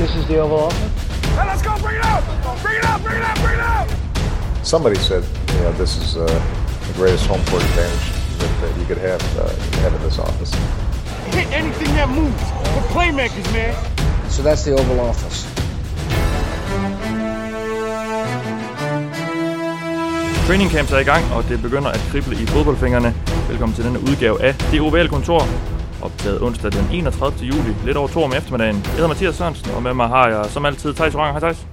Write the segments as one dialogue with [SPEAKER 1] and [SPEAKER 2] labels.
[SPEAKER 1] This is the Oval Office.
[SPEAKER 2] Hey, let's go! Bring it out! Bring it out! Bring it out! Bring it out!
[SPEAKER 3] Somebody said, you know, this is uh, the greatest home court advantage that, that you could have, uh, have in this office.
[SPEAKER 2] Hit anything that moves. We're playmakers, man.
[SPEAKER 1] So that's the Oval Office.
[SPEAKER 4] Training camps er i gang, og det begynder at krible i fodboldfingrene. Velkommen til denne udgave af Det Ovale Kontor. Optaget onsdag den 31. juli, lidt over to om eftermiddagen. Jeg hedder Mathias Sørensen, og med mig har jeg som altid Thijs Oranger. Hej Thijs.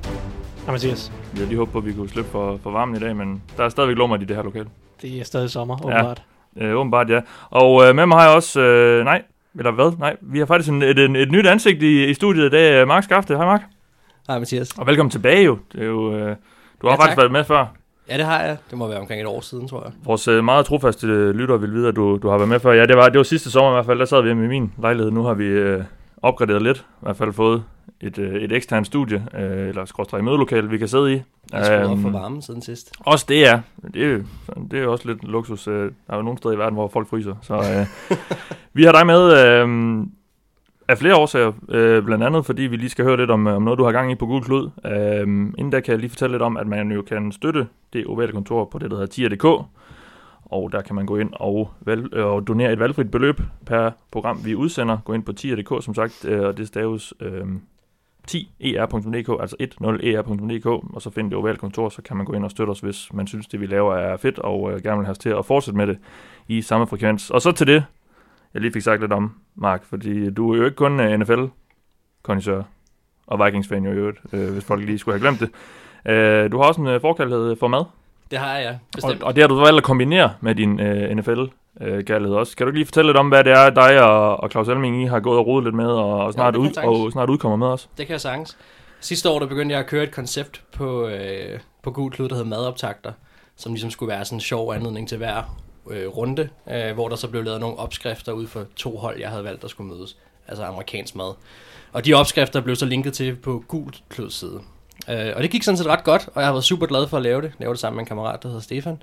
[SPEAKER 5] Hej Mathias.
[SPEAKER 4] Vi havde lige håbet på, at vi kunne slippe for, for varmen i dag, men der er stadigvæk lummer i det her lokale.
[SPEAKER 5] Det er stadig sommer, åbenbart.
[SPEAKER 4] Øh, åbenbart, ja. Og øh, med mig har jeg også... Øh, nej, eller hvad? Nej, vi har faktisk en, et, et, et nyt ansigt i, i studiet i dag. Mark Skafte. Hej Mark.
[SPEAKER 6] Hej Mathias.
[SPEAKER 4] Og velkommen tilbage jo. Det er jo øh, du har
[SPEAKER 6] Ja,
[SPEAKER 4] faktisk
[SPEAKER 6] tak.
[SPEAKER 4] været med før.
[SPEAKER 6] Ja, det har jeg. Det må være omkring et år siden, tror jeg.
[SPEAKER 4] Vores øh, meget trofaste øh, lyttere vil vide, at du, du har været med før. Ja, det var, det var sidste sommer i hvert fald. Der sad vi hjemme i min lejlighed. Nu har vi øh, opgraderet lidt. I hvert fald fået et, øh, et eksternt studie, øh, eller skråstrej mødelokale, vi kan sidde i.
[SPEAKER 6] Jeg skulle op
[SPEAKER 4] Øhm,
[SPEAKER 6] for varmen siden sidst.
[SPEAKER 4] Også det er. Det er, det er også lidt luksus. øh, Der er jo nogle steder i verden, hvor folk fryser. Så øh, vi har dig med øh, af flere årsager. Øh, blandt andet, fordi vi lige skal høre lidt om, øh, om noget, du har gang i på Google Klud. Øh, inden da kan jeg lige fortælle lidt om, at man jo kan støtte det ovale kontor på det, der hedder tier.dk. Og der kan man gå ind og, valg, øh, og donere et valgfrit beløb per program, vi udsender. Gå ind på tier.dk, som sagt, øh, og det staves øh, 10er.dk, altså 10er.dk, og så find det ovale kontor, så kan man gå ind og støtte os, hvis man synes, det vi laver er fedt, og øh, gerne vil have os til at fortsætte med det i samme frekvens. Og så til det, jeg lige fik sagt lidt om, Mark, fordi du er jo ikke kun øh, NFL-kondisør, og Vikings-fan jo i øvrigt, øh, hvis folk lige skulle have glemt det. Øh, du har også en øh, forkærlighed for mad,
[SPEAKER 6] Det har jeg,
[SPEAKER 4] og,
[SPEAKER 6] bestemt.
[SPEAKER 4] og det har du valgt at kombinere med din øh, NFL-kærlighed også. Kan du ikke lige fortælle lidt om, hvad det er, dig og, og Claus Elming I har gået og rodet lidt med, og, og, snart,
[SPEAKER 6] kan
[SPEAKER 4] ud, og snart udkommer med os?
[SPEAKER 6] Det kan jeg sagtens. Sidste år, der begyndte jeg at køre et koncept på, øh, på Gul Klud, der hedder madoptagter, som ligesom skulle være sådan en sjov anledning til hver øh, runde, øh, hvor der så blev lavet nogle opskrifter ud for to hold, jeg havde valgt, der skulle mødes. Altså amerikansk mad. Og de opskrifter blev så linket til på Gul klods side. Øh, og det gik sådan set ret godt, og jeg har været super glad for at lave det. Lave det sammen med en kammerat, der hedder Stefan.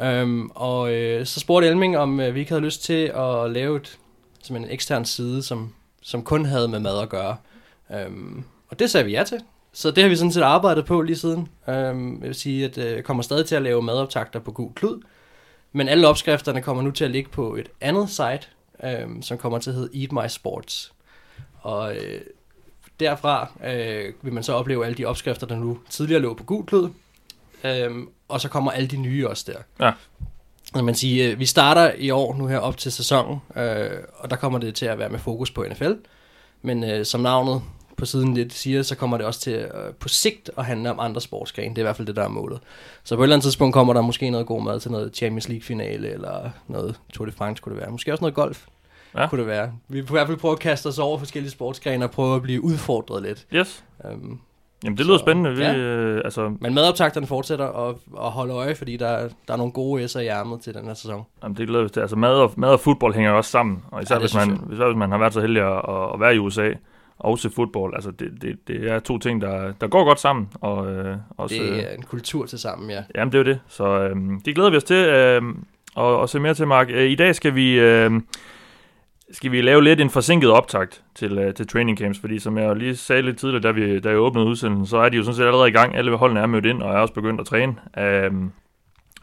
[SPEAKER 6] Øhm, og øh, så spurgte Elming, om øh, vi ikke havde lyst til at lave et, som en ekstern side, som, som kun havde med mad at gøre. Øhm, og det sagde vi ja til. Så det har vi sådan set arbejdet på lige siden. Øhm, jeg vil sige, at øh, jeg kommer stadig til at lave madoptagter på Gul Klud. Men alle opskrifterne kommer nu til at ligge på et andet site, øhm, som kommer til at hedde Eat My Sports. Og øh, derfra øh, vil man så opleve alle de opskrifter, der nu tidligere lå på Klud. Øhm, og så kommer alle de nye også der.
[SPEAKER 4] Ja.
[SPEAKER 6] Så man siger, øh, vi starter i år nu her op til sæsonen, øh, og der kommer det til at være med fokus på NFL. Men øh, som navnet på siden lidt siger, så kommer det også til øh, på sigt at handle om andre sportsgrene. Det er i hvert fald det, der er målet. Så på et eller andet tidspunkt kommer der måske noget god mad til noget Champions League finale, eller noget Tour de France kunne det være. Måske også noget golf
[SPEAKER 4] Ja.
[SPEAKER 6] kunne det være. Vi vil i hvert fald prøve at kaste os over forskellige sportsgrene og prøve at blive udfordret lidt.
[SPEAKER 4] Yes.
[SPEAKER 6] Um,
[SPEAKER 4] Jamen, det lyder
[SPEAKER 6] Så,
[SPEAKER 4] spændende. Vi,
[SPEAKER 6] ja.
[SPEAKER 4] øh, altså,
[SPEAKER 6] men madoptagterne fortsætter og, og holde øje, fordi der, der er nogle gode S'er i ærmet til den her sæson.
[SPEAKER 4] Jamen, det glæder vi til. Altså, mad og, mad og fodbold hænger også sammen. Og især,
[SPEAKER 6] Ja,
[SPEAKER 4] hvis, man, især hvis man har været så heldig at, at være i USA og se fodbold. Altså, det, det, det er to ting, der, der går godt sammen. Og, øh, også, øh,
[SPEAKER 6] Det er en kultur til sammen, ja.
[SPEAKER 4] Jamen, det er jo det. Så øh, det glæder vi os til øh, at, at se mere til, Mark. Øh, I dag skal vi... Øh, skal vi lave lidt en forsinket optakt til, øh, til training camps, fordi som jeg lige sagde lidt tidligere, da, vi, da jeg åbnede udsendelsen, så er de jo sådan set allerede i gang. Alle holdene er mødt ind, og er også begyndt at træne. Um,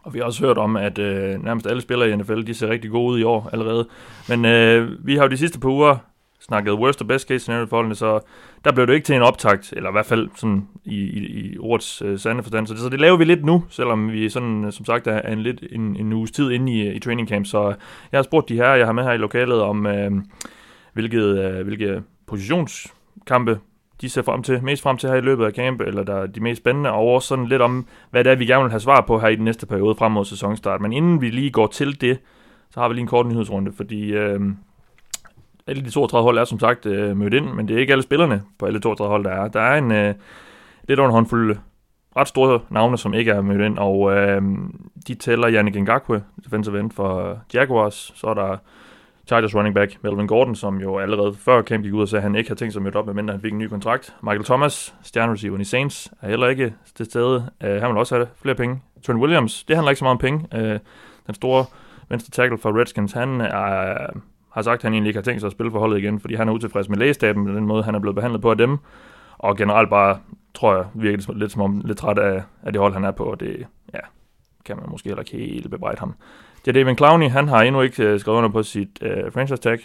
[SPEAKER 4] og vi har også hørt om, at øh, nærmest alle spillere i NFL, de ser rigtig gode ud i år allerede. Men øh, vi har jo de sidste par uger snakkede worst og best case scenario forholdene, så der blev det ikke til en optakt, eller i hvert fald sådan i, i, i ordets øh, sande forstand. Så det, så det laver vi lidt nu, selvom vi sådan, øh, som sagt er en, lidt en, en uges tid inde i, i training camp. Så jeg har spurgt de her, jeg har med her i lokalet, om øh, hvilket, øh, hvilke positionskampe de ser frem til, mest frem til her i løbet af camp, eller der er de mest spændende, og også sådan lidt om, hvad det er, vi gerne vil have svar på her i den næste periode frem mod sæsonstart. Men inden vi lige går til det, så har vi lige en kort nyhedsrunde, fordi øh, alle de 32 hold er som sagt øh, mødt ind, men det er ikke alle spillerne på alle 32 hold, der er. Der er en øh, lidt over en håndfuld øh, ret store navne, som ikke er mødt ind, og øh, de tæller Yannick Ngakwe, defensive end for Jaguars, så er der Chargers running back Melvin Gordon, som jo allerede før camp gik ud og sagde, at han ikke har tænkt sig at møde op, medmindre han fik en ny kontrakt. Michael Thomas, stjernereceiver i Saints, er heller ikke til stede. Uh, han vil også have flere penge. Trent Williams, det handler ikke så meget om penge. Uh, den store venstre tackle for Redskins, han er, har sagt, at han egentlig ikke har tænkt sig at spille for holdet igen, fordi han er utilfreds med lægestaben, den måde, han er blevet behandlet på af dem. Og generelt bare, tror jeg, virker det som- lidt som om, lidt træt af, af det hold, han er på, og det, ja, kan man måske heller ikke helt bebrejde ham. Jadavion Clowney, han har endnu ikke øh, skrevet under på sit øh, franchise tag,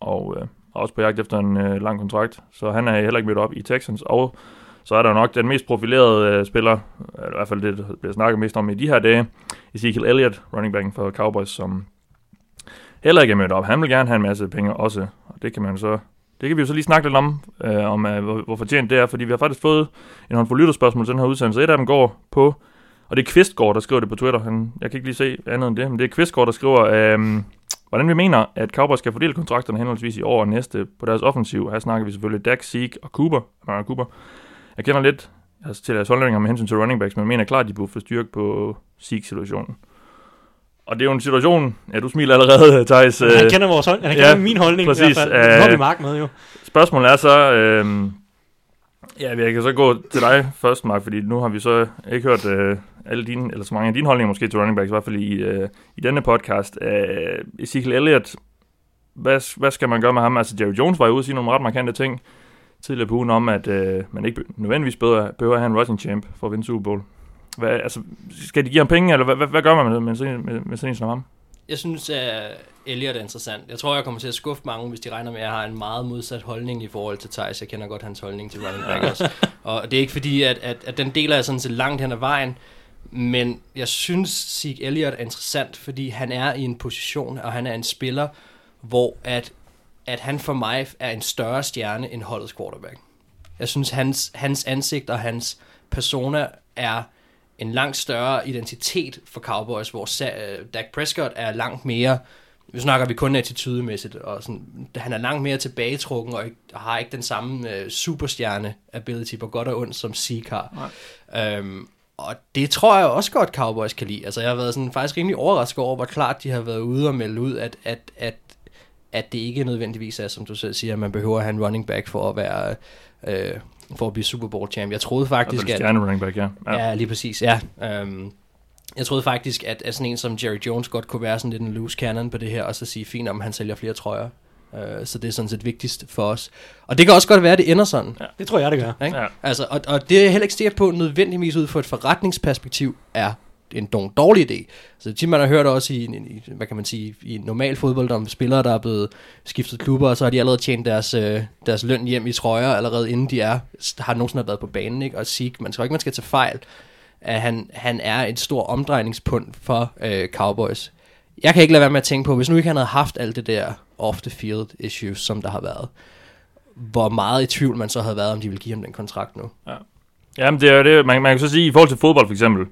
[SPEAKER 4] og øh, er også på jagt efter en øh, lang kontrakt, så han er heller ikke mødt op i Texans, og så er der nok den mest profilerede øh, spiller, eller i hvert fald det, der bliver snakket mest om i de her dage, Ezekiel Elliott, running backen for Cowboys, som heller ikke er mødt op. Han vil gerne have en masse penge også, og det kan man så det kan vi jo så lige snakke lidt om, øh, om øh, hvor, hvor fortjent det er, fordi vi har faktisk fået en håndfuld lytterspørgsmål til den her udsendelse. Et af dem går på, og det er Kvistgaard, der skriver det på Twitter. Han, jeg kan ikke lige se andet end det, men det er Kvistgaard, der skriver, øh, hvordan vi mener, at Cowboys skal fordele kontrakterne henholdsvis i år og næste på deres offensiv. Her snakker vi selvfølgelig Dak, Zeke og Cooper. Nej, Cooper. Jeg kender lidt altså, til deres holdninger med hensyn til running backs, men jeg mener klart, at de burde få styrke på Zeke-situationen. Og det er jo en situation, ja, du smiler allerede, Thijs.
[SPEAKER 5] Han
[SPEAKER 4] øh,
[SPEAKER 5] kender vores holdning. Han
[SPEAKER 4] ja,
[SPEAKER 5] kender min holdning
[SPEAKER 4] præcis.
[SPEAKER 5] i hvert fald.
[SPEAKER 4] Øh,
[SPEAKER 5] vi Mark med jo.
[SPEAKER 4] Spørgsmålet er så, øh, ja, jeg kan så gå til dig først, Mark, fordi nu har vi så ikke hørt øh, alle dine, eller så mange af dine holdninger måske til running backs, i hvert fald i, øh, i denne podcast. Øh, Ezekiel Elliott, hvad, hvad skal man gøre med ham? Altså, Jerry Jones var jo ude og sige nogle ret markante ting tidligere på ugen om, at øh, man ikke nødvendigvis behøver, behøver at have en rushing champ for at vinde Super Bowl. Hvad, altså, skal de give ham penge, eller hvad, hvad, hvad gør man med, med, sådan en- med, med sådan en som ham?
[SPEAKER 6] Jeg synes, at Elliot er interessant. Jeg tror, jeg kommer til at skuffe mange, hvis de regner med, at jeg har en meget modsat holdning i forhold til Thijs. Jeg kender godt hans holdning til running back også. Og det er ikke fordi, at, at, at den deler jeg sådan set langt hen ad vejen. Men jeg synes, Zeke Elliott er interessant, fordi han er i en position, og han er en spiller, hvor at, at han for mig er en større stjerne end holdets quarterback. Jeg synes, hans, hans ansigt og hans persona er en langt større identitet for Cowboys, hvor øh, Dak Prescott er langt mere, nu snakker vi kun attitudemæssigt, og sådan, han er langt mere tilbagetrukken, og ikke, og har ikke den samme øh, superstjerne ability på godt og ondt, som Zeke har. Øhm, og det tror jeg også godt, Cowboys kan lide. Altså, jeg har været sådan, faktisk rimelig overrasket over, hvor klart de har været ude og melde ud, at, at, at, at det ikke nødvendigvis er, som du selv siger, at man behøver at have en running back for at være... Øh, for at blive Super Bowl champ. Jeg troede faktisk, at...
[SPEAKER 4] stjerne running back, ja.
[SPEAKER 6] Ja, ja lige præcis, ja. Um, jeg troede faktisk, at, at sådan en som Jerry Jones godt kunne være sådan lidt en loose cannon på det her, og så sige, fint om han sælger flere trøjer. Uh, så det er sådan set vigtigst for os. Og det kan også godt være, at det ender sådan.
[SPEAKER 5] Det tror jeg, det gør.
[SPEAKER 6] Ikke?
[SPEAKER 4] Ja.
[SPEAKER 6] Altså, og, og det er jeg heller ikke sikker på, nødvendigvis ud fra et forretningsperspektiv er en dog dårlig idé. Så tit man har hørt også i, i, hvad kan man sige, i normal fodbold om spillere, der er blevet skiftet klubber, og så har de allerede tjent deres, øh, deres løn hjem i trøjer, allerede inden de er, har nogensinde været på banen, ikke? Og Zeke, man tror ikke, man skal tage fejl, at han, han er et stor omdrejningspunkt for øh, Cowboys. Jeg kan ikke lade være med at tænke på, hvis nu ikke han havde haft alt det der off-the-field issues, som der har været, hvor meget i tvivl man så havde været, om de ville give ham den kontrakt nu.
[SPEAKER 4] Jamen, det er jo det, man, man kan så sige, i forhold til fodbold for eksempel,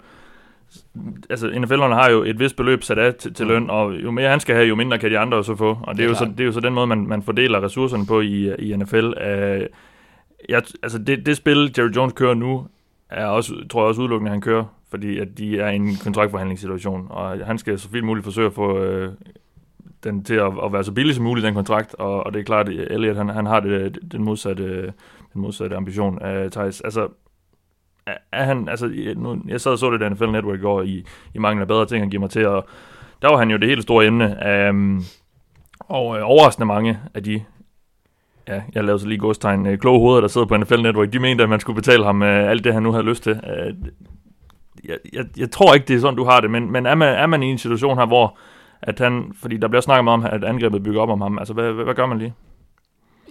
[SPEAKER 4] altså NFL'erne har jo et vist beløb sat af til, til løn, og jo mere han skal have, jo mindre kan de andre jo så få. Og det,
[SPEAKER 6] Det
[SPEAKER 4] er,
[SPEAKER 6] er
[SPEAKER 4] jo så, det er jo så den måde, man, man fordeler ressourcerne på i, i NFL. Uh, jeg, altså det, det spil, Jerry Jones kører nu, er også, tror jeg også udelukkende, at han kører, fordi at de er i en kontraktforhandlingssituation, og han skal så vidt muligt forsøge at få øh, den til at, at være så billig som muligt, den kontrakt, og, og det er klart, at Elliot, han, han har det, den, modsatte, den modsatte ambition af Thijs. Altså, er, han, altså, nu, jeg sad og så det der NFL Network i går i, i mangel af bedre ting, han giver mig til, og der var han jo det helt store emne, um, og øh, overraskende mange af de, ja, jeg lavede så lige godstegn, øh, kloge hoveder, der sidder på NFL Network, de mente, at man skulle betale ham øh, alt det, han nu havde lyst til. Øh, jeg, jeg, jeg tror ikke, det er sådan, du har det, men, men er, man, er man i en situation her, hvor at han, fordi der bliver snakket meget om, at angrebet bygger op om ham, altså hvad, hvad, hvad gør man lige?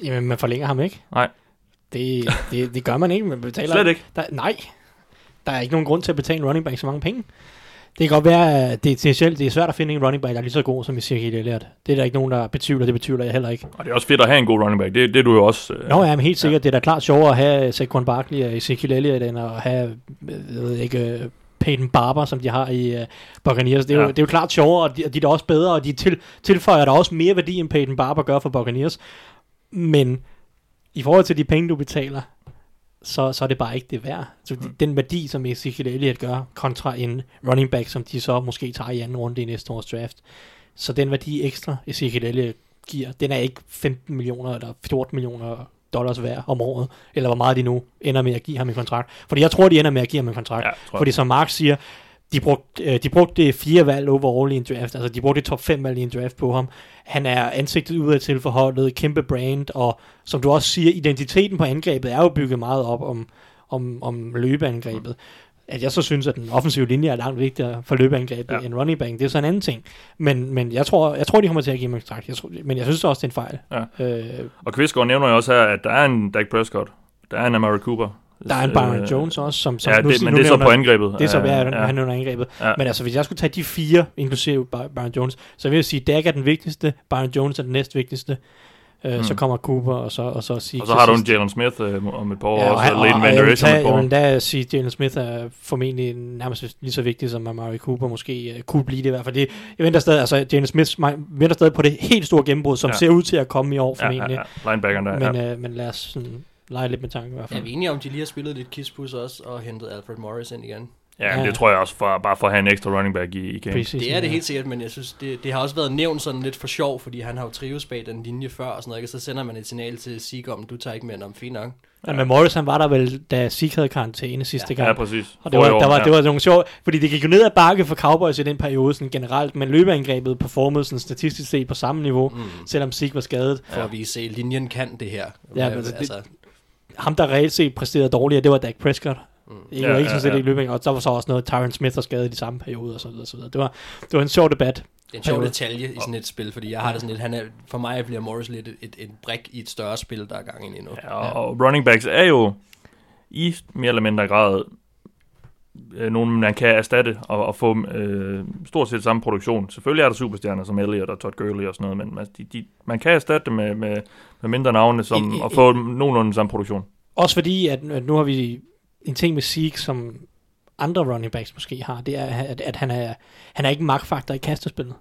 [SPEAKER 5] Jamen, man forlænger ham ikke.
[SPEAKER 4] Nej.
[SPEAKER 5] Det, det, det gør man ikke. Man betaler,
[SPEAKER 4] Slet ikke.
[SPEAKER 5] Der, nej. Der er ikke nogen grund til at betale en running back så mange penge. Det kan godt være, at det, det, er, selv, det er svært at finde en running back, der er lige så god som Ezekiel Elliott. Det er der ikke nogen, der betvivler. Det betvivler jeg heller ikke.
[SPEAKER 4] Og det er også fedt at have en god running back, det, det er du jo også. Øh,
[SPEAKER 5] Nå ja, men helt sikkert. Det er da klart sjovere at have Saquon Barkley og Ezekiel Elliott, end at have, jeg ved ikke, øh, Peyton Barber, som de har i uh, Buccaneers. Det er, ja.
[SPEAKER 4] Ja.
[SPEAKER 5] jo, det er jo klart sjovere, og de, og de er da også bedre, og de til, tilføjer der også mere værdi, end Peyton Barber gør for Buccaneers. Men i forhold til de penge, du betaler, så, så er det bare ikke det værd. Så mm. den værdi, som Ezekiel Elliott gør, kontra en running back, som de så måske tager i anden runde i næste års draft. Så den værdi ekstra, Ezekiel Elliott giver, den er ikke 15 millioner eller 14 millioner dollars værd om året, eller hvor meget de nu ender med at give ham en kontrakt. Fordi jeg tror, de ender med at give ham en kontrakt.
[SPEAKER 4] Ja.
[SPEAKER 5] Fordi som Mark siger, de brugte, øh, de brugte fire valg overall i en draft, altså de brugte top 5 valg i en draft på ham. Han er ansigtet udad til forholdet, kæmpe brand, og som du også siger, identiteten på angrebet er jo bygget meget op om, om, om løbeangrebet. At jeg så synes, at den offensive linje er langt vigtigere for løbeangrebet ja.
[SPEAKER 4] Ja.
[SPEAKER 5] end running back, det er så en anden ting. Men, men jeg, tror, jeg tror, de kommer til at give ham en kontrakt, jeg tror, men jeg synes også, det er en fejl.
[SPEAKER 4] Ja.
[SPEAKER 5] Øh,
[SPEAKER 4] Og Kvistgaard nævner jo også her, at der er en Dak Prescott. Der er en Amari Cooper.
[SPEAKER 5] Der er en Byron
[SPEAKER 4] Øh,
[SPEAKER 5] Jones også, som, som
[SPEAKER 4] Ja,
[SPEAKER 5] nu,
[SPEAKER 4] det, men
[SPEAKER 5] nu
[SPEAKER 4] det er så på angrebet.
[SPEAKER 5] Det er så
[SPEAKER 4] Øh,
[SPEAKER 5] værd,
[SPEAKER 4] ja.
[SPEAKER 5] han under angrebet.
[SPEAKER 4] Ja.
[SPEAKER 5] Men altså, hvis jeg skulle tage de fire, inklusive By- Byron Jones, så vil jeg sige, Dak er den vigtigste, Byron Jones er den næstvigtigste, øh,
[SPEAKER 4] Mm.
[SPEAKER 5] så kommer Cooper, og så, og så Zeke
[SPEAKER 4] Og så har du en. Jalen Smith øh, om et par år,
[SPEAKER 5] Ja,
[SPEAKER 4] ja,
[SPEAKER 5] og,
[SPEAKER 4] og
[SPEAKER 5] han,
[SPEAKER 4] så
[SPEAKER 5] og,
[SPEAKER 4] Leighton
[SPEAKER 5] og jeg, vil
[SPEAKER 4] Der
[SPEAKER 5] tage, sige, at Jalen Smith er formentlig nærmest lige så vigtig som Amari Cooper måske uh, kunne blive det i hvert fald. Det, jeg venter stadig, altså Jalen Smith mig- venter stadig på det helt store gennembrud, som
[SPEAKER 4] Ja.
[SPEAKER 5] ser ud til at komme i år
[SPEAKER 4] Ja,
[SPEAKER 5] formentlig.
[SPEAKER 4] ja, ja. Linebackeren der,
[SPEAKER 5] Men,
[SPEAKER 4] ja.
[SPEAKER 5] øh, men lad os sådan, lege lidt med tanken i hvert
[SPEAKER 6] Er
[SPEAKER 5] fald.
[SPEAKER 6] vi enige om, de lige har spillet lidt kispus også, og hentet Alfred Morris ind igen?
[SPEAKER 4] Ja, men
[SPEAKER 5] Ja.
[SPEAKER 4] det tror jeg også, for, bare for at have en ekstra running back i, i game.
[SPEAKER 5] Preseason,
[SPEAKER 6] Det er det
[SPEAKER 5] ja.
[SPEAKER 6] helt sikkert, men jeg synes, det, det har også været nævnt sådan lidt for sjov, fordi han har jo trives bag den linje før og sådan noget, ikke? Og så sender man et signal til Sieg om, du tager ikke med om fint nok.
[SPEAKER 5] Ja, men Morris, han var der vel, da Zeke havde karantæne sidste gang.
[SPEAKER 4] Ja, præcis.
[SPEAKER 5] Og det var, der var,
[SPEAKER 4] ja.
[SPEAKER 5] det var nogle sjove, fordi det gik jo ned ad bakke for Cowboys i den periode sådan generelt, men løbeangrebet performede sådan statistisk set på samme niveau, mm. selvom Zeke var skadet.
[SPEAKER 6] For at vise, at linjen kan det her.
[SPEAKER 5] Ja, men det-
[SPEAKER 6] altså,
[SPEAKER 5] Ham, der reelt set præsterede dårligere, det var Dak Prescott. Mm. Ikke,
[SPEAKER 4] Ja,
[SPEAKER 5] ja, ikke sådan
[SPEAKER 4] ja,
[SPEAKER 5] set
[SPEAKER 4] ja.
[SPEAKER 5] ikke løbeangrebet, og der var så også noget, Tyron Smith var skadet i de samme perioder, og så videre, og så videre. Det var, det var en sjov debat.
[SPEAKER 6] det er en sjov
[SPEAKER 5] periode.
[SPEAKER 6] detalje i sådan et spil, fordi jeg har det sådan lidt, han er, for mig bliver Morris lidt et, et, et brik i et større spil, der er gang ind i nu.
[SPEAKER 4] Ja, og, og running backs er jo i mere eller mindre grad øh, nogen, man kan erstatte og, og få øh, stort set samme produktion. Selvfølgelig er der superstjerner som Elliot og Todd Gurley og sådan noget, men man, de, de, man kan erstatte det med, med, med mindre navne som,
[SPEAKER 5] I- i-
[SPEAKER 4] og få nogenlunde samme produktion.
[SPEAKER 5] Også fordi, at, at nu har vi en ting med Zeke, som andre running backs måske har, det er, at, at han, er, han er ikke en magtfaktor i kastespillet.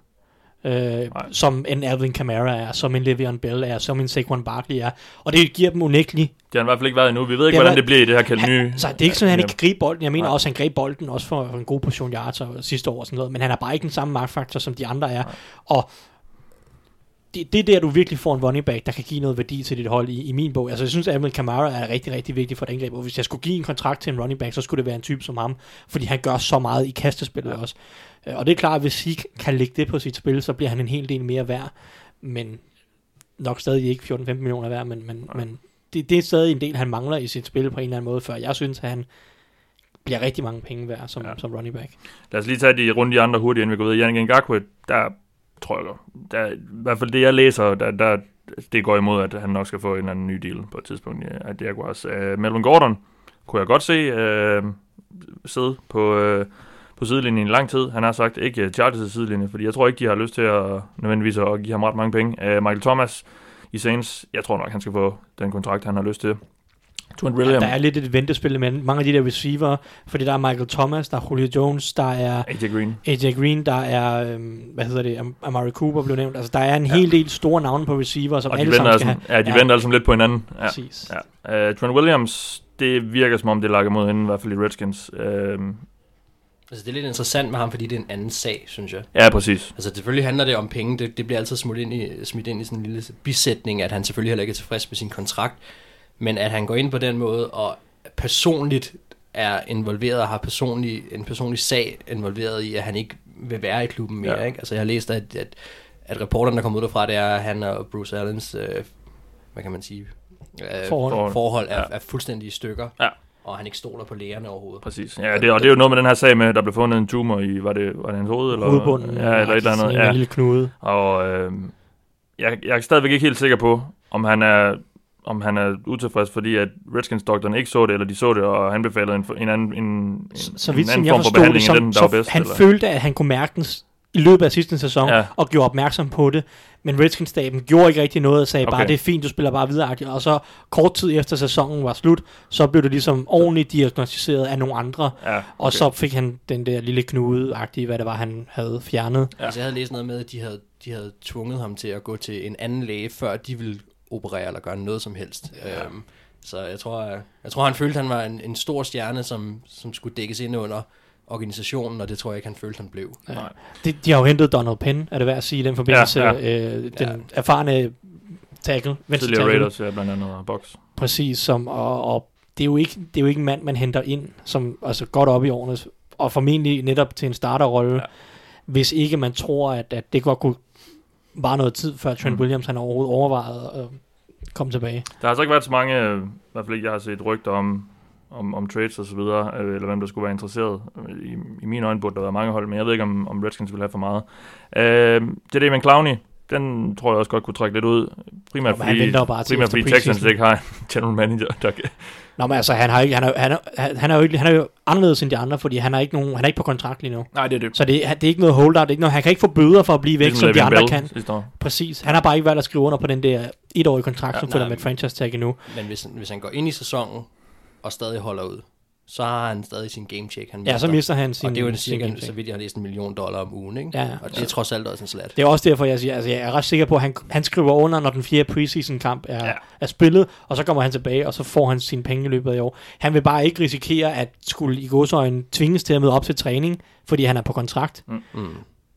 [SPEAKER 5] Øh, som en Alvin Kamara er, som en Le'Veon Bell er, som en Saquon Barkley er. Og det giver dem unægteligt.
[SPEAKER 4] Det har han i hvert fald ikke været endnu. Vi ved ikke,
[SPEAKER 5] Det
[SPEAKER 4] hvordan det bliver i det her.
[SPEAKER 5] Han, så det er ikke sådan, at han ikke kan gribe bolden. Jeg mener
[SPEAKER 4] Nej.
[SPEAKER 5] også, at han greb bolden også for, for en god portion yards og sidste år og sådan noget. Men han er bare ikke den samme magtfaktor, som de andre er. Og det, det er der, du virkelig får en running back, der kan give noget værdi til dit hold i, i min bog. Altså, jeg synes, at Alvin Kamara er rigtig, rigtig vigtig for et angreb. Og hvis jeg skulle give en kontrakt til en running back, så skulle det være en type som ham. Fordi han gør så meget i kastespillet ja. også. Øh, Og det er klart, at hvis Zeke kan lægge det på sit spil, så bliver han en hel del mere værd. Men nok stadig ikke 14-15 millioner værd, men, men, men det, det er stadig en del, han mangler i sit spil på en eller anden måde, før jeg synes, at han bliver rigtig mange penge værd som, ja. Som running back.
[SPEAKER 4] Lad os lige tage de runde de andre hurtigt, inden vi går videre. Yannick Ngakwe, der tror jeg, der, i hvert fald det jeg læser, der, der, det går imod, at han nok skal få en eller anden ny deal på et tidspunkt ja, af Jaguars. Uh, Melvin Gordon kunne jeg godt se uh, sidde på, uh, på sidelinjen i lang tid. Han har sagt ikke Chargers' sidelinje, fordi jeg tror ikke, de har lyst til at nødvendigvis at give ham ret mange penge. Uh, Michael Thomas i Saints, jeg tror nok, han skal få den kontrakt, han har lyst til. Trent William,
[SPEAKER 5] Der er lidt et ventespil med mange af de der receiver, fordi der er Michael Thomas, der er Julio Jones, der er
[SPEAKER 4] AJ Green.
[SPEAKER 5] AJ Green, der er, øhm, hvad hedder det, Am- Amari Cooper blev nævnt. Altså, der er en ja. hel del store navne på receiver, som
[SPEAKER 4] Og
[SPEAKER 5] alle sammen skal
[SPEAKER 4] altså,
[SPEAKER 5] have.
[SPEAKER 4] ja, de
[SPEAKER 5] Ja.
[SPEAKER 4] venter altså lidt på hinanden. Ja.
[SPEAKER 5] Præcis.
[SPEAKER 4] Ja. Uh, Trent Williams, det virker som om, det lakker mod hende, i hvert fald i Redskins. Uh,
[SPEAKER 6] Altså, det er lidt interessant med ham, fordi det er en anden sag, synes jeg.
[SPEAKER 4] ja, præcis.
[SPEAKER 6] Altså selvfølgelig handler det om penge, det, det bliver altid smidt ind, i, smidt ind i sådan en lille bisætning, at han selvfølgelig heller ikke er tilfreds med sin kontrakt, men at han går ind på den måde og personligt er involveret og har personlig, en personlig sag involveret i, at han ikke vil være i klubben mere.
[SPEAKER 4] Ja.
[SPEAKER 6] Ikke? Altså jeg har læst, at, at, at reporterne, der kommer ud derfra, det er, at han og Bruce Allens, øh, hvad kan man sige, øh,
[SPEAKER 5] Forhold.
[SPEAKER 6] forhold, er,
[SPEAKER 4] Ja.
[SPEAKER 6] er fuldstændig i stykker,
[SPEAKER 4] Ja.
[SPEAKER 6] og han ikke stoler på lægerne overhovedet.
[SPEAKER 4] Præcis. Ja, det, og det er jo noget med den her sag med, der blev fundet en tumor i, var det, var det hans hoved? Eller,
[SPEAKER 5] Hovedbunden.
[SPEAKER 4] Ja, eller et eller andet.
[SPEAKER 5] En
[SPEAKER 4] Ja.
[SPEAKER 5] lille knude.
[SPEAKER 4] Og øh, jeg, jeg er stadigvæk ikke helt sikker på, om han er om han er utilfreds, fordi at Redskins-doktoren ikke så det, eller de så det, og han befalede en, en anden, en, en,
[SPEAKER 5] Så
[SPEAKER 4] en
[SPEAKER 5] vidt som
[SPEAKER 4] anden form for
[SPEAKER 5] forstod det,
[SPEAKER 4] behandling,
[SPEAKER 5] som,
[SPEAKER 4] end den, der
[SPEAKER 5] så
[SPEAKER 4] var bedst.
[SPEAKER 5] han
[SPEAKER 4] eller?
[SPEAKER 5] følte, at han kunne mærke den i løbet af sidste sæson,
[SPEAKER 4] Ja.
[SPEAKER 5] og gjorde opmærksom på det. Men Redskins-staben gjorde ikke rigtig noget og sagde okay. bare, det er fint, du spiller bare videre. Og så kort tid efter sæsonen var slut, så blev det ligesom ordentligt diagnostiseret af nogle andre.
[SPEAKER 4] Ja,
[SPEAKER 5] Okay. Og så fik han den der lille knude-agtige, hvad det var, han havde fjernet.
[SPEAKER 6] Ja. Altså, jeg havde læst noget med, at de havde, de havde tvunget ham til at gå til en anden læge, før de ville operere eller gøre noget som helst. Ja. Øhm, så jeg tror, jeg, jeg tror, han følte, at han var en, en stor stjerne, som, som skulle dækkes ind under organisationen, og det tror jeg ikke, han følte, han blev.
[SPEAKER 5] Ja. De, de har jo hentet Donald Penn, er det værd at sige, i den forbindelse.
[SPEAKER 4] Ja,
[SPEAKER 5] Ja, Øh, den
[SPEAKER 6] Ja.
[SPEAKER 5] erfarne tackle, venstre
[SPEAKER 4] Tidligere
[SPEAKER 5] tackle,
[SPEAKER 4] Raiders, ja, blandt andet, og Box.
[SPEAKER 5] præcis, som, og, og det, er jo ikke, det er jo ikke en mand, man henter ind, som altså godt op i årene, og formentlig netop til en starterrolle,
[SPEAKER 4] ja.
[SPEAKER 5] hvis ikke man tror, at, at det godt kunne bare noget tid, før Trent
[SPEAKER 4] Mm.
[SPEAKER 5] Williams han overhovedet overvejede at komme tilbage.
[SPEAKER 4] Der har altså ikke været så mange, øh, i hvert fald ikke jeg har set rygter om, om, om trades og så videre, øh, eller hvem der skulle være interesseret. I, i mine øjne burde der være mange hold, men jeg ved ikke, om, om Redskins vil have for meget. Øh, det der med Clowney, den tror jeg også godt kunne trække lidt ud. Primært
[SPEAKER 5] Nå,
[SPEAKER 4] fordi,
[SPEAKER 5] bare til
[SPEAKER 4] primært fordi Texans ikke har en general manager, der kan...
[SPEAKER 5] Nå, men altså, han, har ikke, han, er, han, er, han, han, er jo ikke, han er jo anderledes end de andre, fordi han er ikke, nogen, han er ikke på kontrakt lige nu.
[SPEAKER 4] Nej, det er det.
[SPEAKER 5] Så det, det er ikke noget holdout, det er ikke noget, han kan ikke få bøder for at blive væk,
[SPEAKER 4] Ligesom
[SPEAKER 5] som de andre
[SPEAKER 4] Bell
[SPEAKER 5] kan. Præcis. Han har bare ikke valgt at skrive under på den der etårige kontrakt,
[SPEAKER 6] Ja,
[SPEAKER 5] som følger med et franchise tag endnu.
[SPEAKER 6] Men hvis, hvis han går ind i sæsonen og stadig holder ud, så har han stadig sin game check, han
[SPEAKER 5] Ja, så mister han sin
[SPEAKER 6] Og det er jo
[SPEAKER 5] sin check.
[SPEAKER 6] så vidt jeg har læst, en million dollar om ugen, ikke?
[SPEAKER 5] Ja,
[SPEAKER 6] og det er trods alt også en slat.
[SPEAKER 5] Det er også derfor, jeg siger, altså jeg er ret sikker på, at han, han skriver under, når den fjerde preseason kamp er,
[SPEAKER 4] Ja.
[SPEAKER 5] er spillet, og så kommer han tilbage, og så får han sine penge i løbet af i år. Han vil bare ikke risikere at skulle i godsøjne tvinges til at møde op til træning, fordi han er på kontrakt,
[SPEAKER 6] Mm.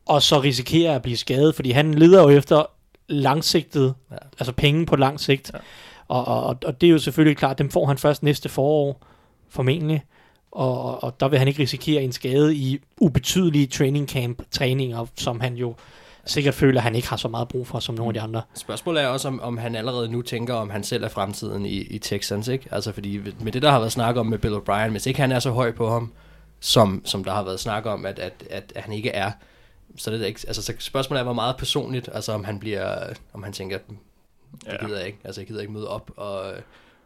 [SPEAKER 5] og så risikere at blive skadet, fordi han leder jo efter langsigtet,
[SPEAKER 6] Ja.
[SPEAKER 5] altså penge på lang sigt.
[SPEAKER 4] Ja.
[SPEAKER 5] Og, og, og det er jo selvfølgelig klart, dem får han først næste forår, formentlig. Og, og, der vil han ikke risikere en skade i ubetydelige training camp træninger, som han jo sikkert føler, at han ikke har så meget brug for som nogle af de andre.
[SPEAKER 6] Spørgsmålet er også, om, om han allerede nu tænker, om han selv er fremtiden i, i Texans, ikke? Altså fordi med det, der har været snak om med Bill O'Brien, hvis ikke han er så høj på ham, som, som der har været snak om, at, at, at, at han ikke er, så det er ikke, altså så spørgsmålet er, hvor meget personligt, altså om han bliver, om han tænker, det
[SPEAKER 4] Ja.
[SPEAKER 6] gider jeg ikke, altså jeg gider ikke møde op og,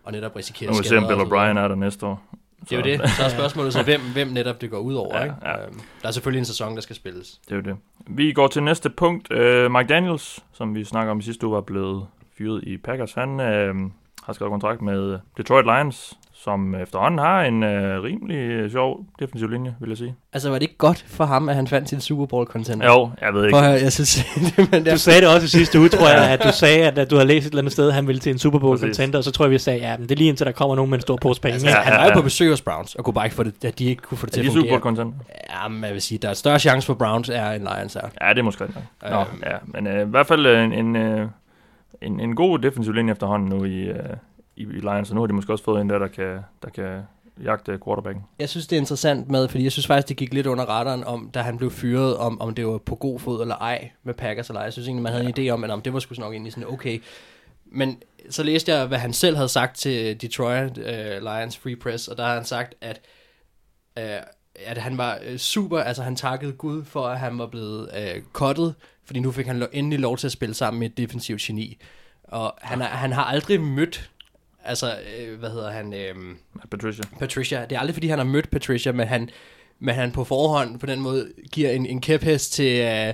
[SPEAKER 6] og netop risikere
[SPEAKER 4] Nu må vi se, om
[SPEAKER 6] skader
[SPEAKER 4] Bill
[SPEAKER 6] og så videre.
[SPEAKER 4] O'Brien er der næste år.
[SPEAKER 6] Det er jo det. Så er spørgsmålet så, hvem, hvem netop det går ud over,
[SPEAKER 4] Ja,
[SPEAKER 6] ikke?
[SPEAKER 4] ja.
[SPEAKER 6] Øhm, Der er selvfølgelig en sæson, der skal spilles.
[SPEAKER 4] Det er jo det. Vi går til næste punkt. Uh, Mike Daniels, som vi snakker om i sidste uge, var blevet fyret i Packers. Han uh, har skrevet kontrakt med Detroit Lions, som efterhånden har en uh, rimelig sjov defensiv linje, vil jeg sige.
[SPEAKER 6] Altså, var det ikke godt for ham, at han fandt sin Super Bowl contender?
[SPEAKER 4] Jo, jeg ved ikke.
[SPEAKER 6] For, jeg synes, det, men
[SPEAKER 5] Du
[SPEAKER 6] der,
[SPEAKER 5] sagde det også i sidste uge, tror jeg, at du sagde, at, at du havde læst et eller andet sted, at han ville til en Super Bowl contender, og så tror jeg, vi sagde, ja, men det er lige indtil der kommer nogen med en stor pose penge.
[SPEAKER 6] altså,
[SPEAKER 5] ikke?
[SPEAKER 6] han
[SPEAKER 4] ja,
[SPEAKER 6] var jo
[SPEAKER 4] ja.
[SPEAKER 6] på besøg hos Browns, og kunne bare ikke få det, at de ikke kunne få det
[SPEAKER 4] Er
[SPEAKER 6] til
[SPEAKER 4] de
[SPEAKER 6] at
[SPEAKER 4] Super
[SPEAKER 6] fungere.
[SPEAKER 4] Bowl content?
[SPEAKER 6] Ja, men jeg vil sige, der er større chance for Browns er en Lions er.
[SPEAKER 4] Ja, det er måske nok. Nå,
[SPEAKER 6] Øhm.
[SPEAKER 4] ja. Men uh, i hvert fald uh, en, en, uh, en, en god defensiv linje efterhånden nu i, uh, i, i Lions, og nu har de måske også fået en der, der kan, der kan jagte quarterbacken.
[SPEAKER 6] Jeg synes, det er interessant med, fordi jeg synes faktisk, det gik lidt under radaren om, da han blev fyret, om, om det var på god fod eller ej med Packers eller ej. Jeg synes egentlig, man havde en idé om, at om det var sgu nok egentlig sådan okay. Men så læste jeg, hvad han selv havde sagt til Detroit uh, Lions Free Press, og der har han sagt, at, uh, at han var uh, super, altså han takkede Gud for, at han var blevet uh, cuttet, fordi nu fik han endelig lov til at spille sammen med et defensivt geni. Og han, er, han har aldrig mødt, altså, øh, hvad hedder han, øh,
[SPEAKER 4] Patricia.
[SPEAKER 6] Patricia. Det er aldrig, fordi han har mødt Patricia, men han, men han på forhånd på den måde giver en, en kæphest til, uh,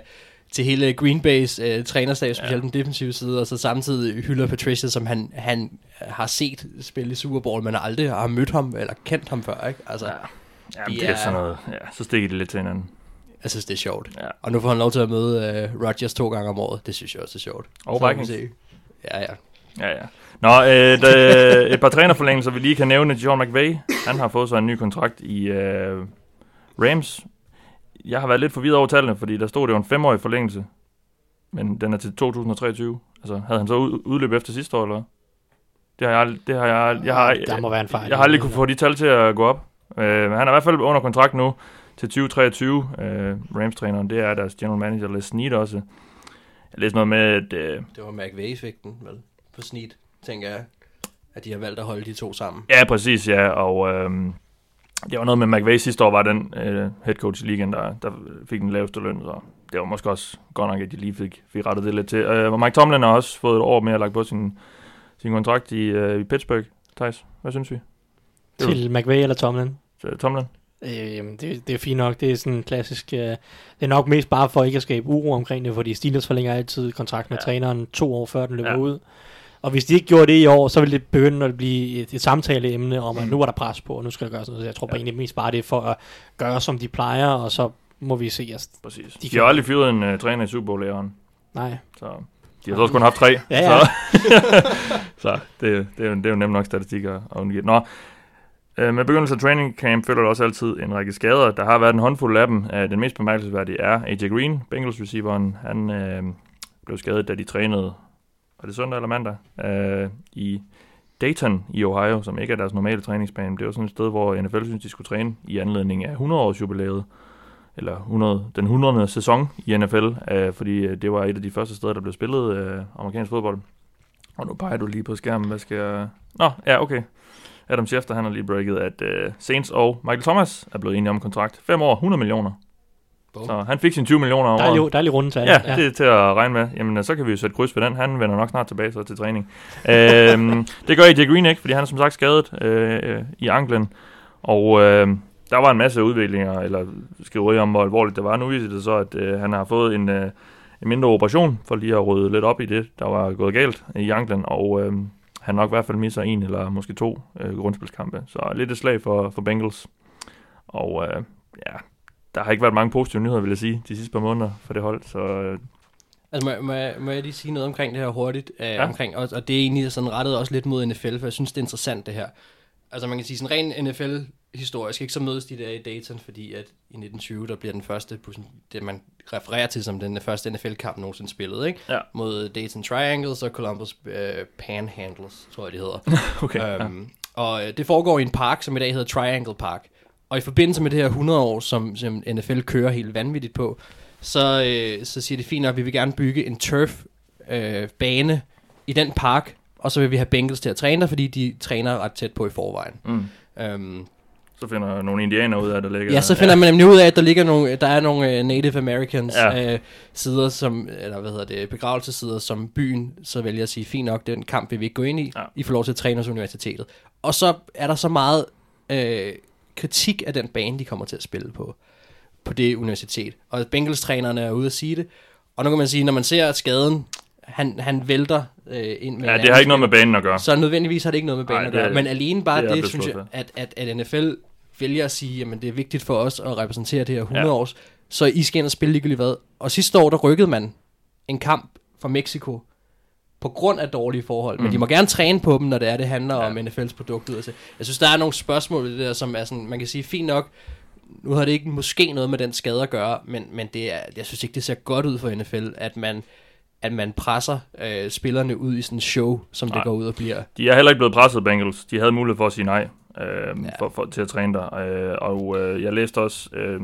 [SPEAKER 6] til hele Green Bay's uh, trænerstab, specielt ja. den defensive side, og så samtidig hylder Patricia, som han, han har set spille i Super Bowl, men aldrig har mødt ham eller kendt ham før. Ikke? Altså,
[SPEAKER 4] Ja.
[SPEAKER 6] ja.
[SPEAKER 4] Ja,
[SPEAKER 6] De
[SPEAKER 4] det er
[SPEAKER 6] er-
[SPEAKER 4] sådan noget. Ja, så stikker de lidt til hinanden.
[SPEAKER 6] jeg synes, det er sjovt.
[SPEAKER 4] Ja.
[SPEAKER 6] Og nu får han lov til at møde uh, Rodgers to gange om året. Det synes jeg også er sjovt.
[SPEAKER 4] Og Vikings.
[SPEAKER 6] Ja, ja.
[SPEAKER 4] Ja, ja. Nå, øh, der, et par trænerforlængelser, vi lige kan nævne. John McVay, han har fået sig en ny kontrakt i øh, Rams. Jeg har været lidt forvirret over tallene, fordi der stod det jo en femårig forlængelse. Men den er til 2023. Altså, havde han så ud, udløb efter sidste år, eller? Det har jeg, det har jeg, jeg har,
[SPEAKER 5] Der må være en fejl.
[SPEAKER 4] jeg har aldrig kunne få de tal til at gå op. Øh, men han er i hvert fald under kontrakt nu til 2023. Øh, Rams-træneren, det er deres general manager, Les Snead også. Jeg læste noget med, at øh,
[SPEAKER 6] Det var McVay-effekten, vel? På snit, tænker jeg. At de har valgt at holde de to sammen.
[SPEAKER 4] Ja, præcis, ja. Og øhm, det var noget med McVay sidste år, var den øh, head coach i ligaen, der, der fik den laveste løn. Så det var måske også godt nok, at de lige fik, fik rettet det lidt til. Øh, og Mike Tomlin har også fået et år mere lagt på sin, sin kontrakt i, øh, i Pittsburgh. Thijs, hvad synes vi?
[SPEAKER 5] Til McVay eller Tomlin.
[SPEAKER 4] Så, Tomlin?
[SPEAKER 5] Øh, det, det er fint nok. Det er sådan klassisk... Øh, det er nok mest bare for ikke at skabe uro omkring det, fordi Steelers forlænger altid kontrakten med
[SPEAKER 4] Ja.
[SPEAKER 5] træneren to år før den løber
[SPEAKER 4] Ja.
[SPEAKER 5] ud. Og hvis de ikke gjorde det i år, så ville det begynde at blive et, et samtaleemne om, at
[SPEAKER 4] Mm.
[SPEAKER 5] nu er der pres på, og nu skal der gøres noget. Så jeg tror
[SPEAKER 4] Ja.
[SPEAKER 5] bare egentlig mest bare, det er for at gøre, som de plejer, og så må vi se. Altså,
[SPEAKER 4] Præcis.
[SPEAKER 5] De
[SPEAKER 4] De, har aldrig fyret en uh, træner i Super Bowl æren,
[SPEAKER 5] nej.
[SPEAKER 4] så de har så også kun haft tre.
[SPEAKER 5] Ja, ja.
[SPEAKER 4] Så, så det, det, er jo, det er jo nemt nok statistik at, at undgive. Nå, øh, med begyndelsen af training camp følger der også altid en række skader. Der har været en håndfuld af dem. Øh, Den mest bemærkelsesværdige er AJ Green, Bengals receiveren. Han øh, blev skadet, da de trænede, var det søndag eller mandag, øh, i Dayton i Ohio, som ikke er deres normale træningsbane. Det var sådan et sted, hvor NFL synes, de skulle træne i anledning af 100-års jubilæet, eller 100, den 100. sæson i NFL, øh, fordi øh, det var et af de første steder, der blev spillet øh, amerikansk fodbold. Og nu peger du lige på skærmen, hvad skal jeg... Nå, ja, okay. Adam Schefter, han har lige breaket, at øh, Saints og Michael Thomas er blevet enige om kontrakt. 5 år, 100 millioner. Så han fik sine 20 millioner om året.
[SPEAKER 5] Dejlig, dejlig rundetal.
[SPEAKER 4] Ja, ja, det er til at regne med. Jamen, så kan vi jo sætte kryds på den. Han vender nok snart tilbage så til træning. øhm, det gør AJ Green ikke, fordi han er som sagt skadet øh, øh, i anklen. Og øh, der var en masse udviklinger, eller skriverier om, hvor alvorligt det var. Nu viser det så, at øh, han har fået en, øh, en mindre operation, for lige at rydde lidt op i det, der var gået galt i anklen. Og øh, han nok i hvert fald misser en eller måske to øh, grundspilskampe. Så lidt et slag for, for Bengals. Og øh, ja, der har ikke været mange positive nyheder, vil jeg sige, de sidste par måneder for det hold. Så øh,
[SPEAKER 6] Altså, må, må, jeg- må jeg lige sige noget omkring det her hurtigt? Øh,
[SPEAKER 4] Ja.
[SPEAKER 6] ja. omkring, og, og det er egentlig sådan rettet også lidt mod NFL, for jeg synes, det er interessant det her. Altså man kan sige sådan ren NFL-historisk, ikke så mødes de der i Dayton, fordi at i 1920, der bliver den første, det man refererer til som den første NFL-kamp nogensinde spillet, ikke?
[SPEAKER 4] Ja.
[SPEAKER 6] Mod Dayton Triangles og Columbus øh, Panhandles, tror jeg de hedder.
[SPEAKER 4] okay. ja.
[SPEAKER 6] Øhm, og øh, det foregår i en park, som i dag hedder Triangle Park. Og i forbindelse med det her 100 år, som, som NFL kører helt vanvittigt på, så, øh, så siger det fint nok, at vi vil gerne bygge en turf-bane øh, bane i den park, og så vil vi have Bengals til at træne der, fordi de træner ret tæt på i forvejen.
[SPEAKER 4] Mm.
[SPEAKER 6] Øhm,
[SPEAKER 4] Så finder nogle indianer ud af, der ligger
[SPEAKER 6] ja, så finder man nemlig ud af, at der ligger nogle, der er nogle uh, Native Americans
[SPEAKER 4] Ja.
[SPEAKER 6] ja. sider, som, eller hvad hedder det, begravelsesider, som byen så vælger at sige, fint nok, den kamp vil vi ikke gå ind i,
[SPEAKER 4] Ja.
[SPEAKER 6] ja. I får lov til at træne hos universitetet. Og så er der så meget øh, kritik af den bane, de kommer til at spille på, på det universitet. Og Bengals-trænerne er ude at sige det, og nu kan man sige, når man ser skaden, han, han vælter øh, ind med
[SPEAKER 4] Ja, det har ikke noget med banen at gøre.
[SPEAKER 6] så nødvendigvis har det ikke noget med banen
[SPEAKER 4] Nej,
[SPEAKER 6] at gøre.
[SPEAKER 4] er-
[SPEAKER 6] Men alene bare
[SPEAKER 4] det
[SPEAKER 6] det, det synes jeg, at, at, at NFL vælger at sige, jamen det er vigtigt for os at repræsentere det her 100
[SPEAKER 4] Ja.
[SPEAKER 6] ja. års, så I skal ind og spille ligegyldigt hvad. Og sidste år, der rykkede man en kamp fra Mexico på grund af dårlige forhold. Mm. Men de må gerne træne på dem, når det er, det handler
[SPEAKER 4] Ja.
[SPEAKER 6] om NFL's produkter. Altså, jeg synes, der er nogle spørgsmål ved det der, som er sådan, man kan sige, fint nok, nu har det ikke måske noget med den skade at gøre, men, men det er, jeg synes ikke, det ser godt ud for NFL, at man, at man presser øh, spillerne ud i sådan en show, som
[SPEAKER 4] Nej.
[SPEAKER 6] det går ud og bliver.
[SPEAKER 4] De er heller ikke blevet presset, Bengals. De havde mulighed for at sige nej øh. Ja. for, for, til at træne der. Øh, og øh, jeg læste også øh,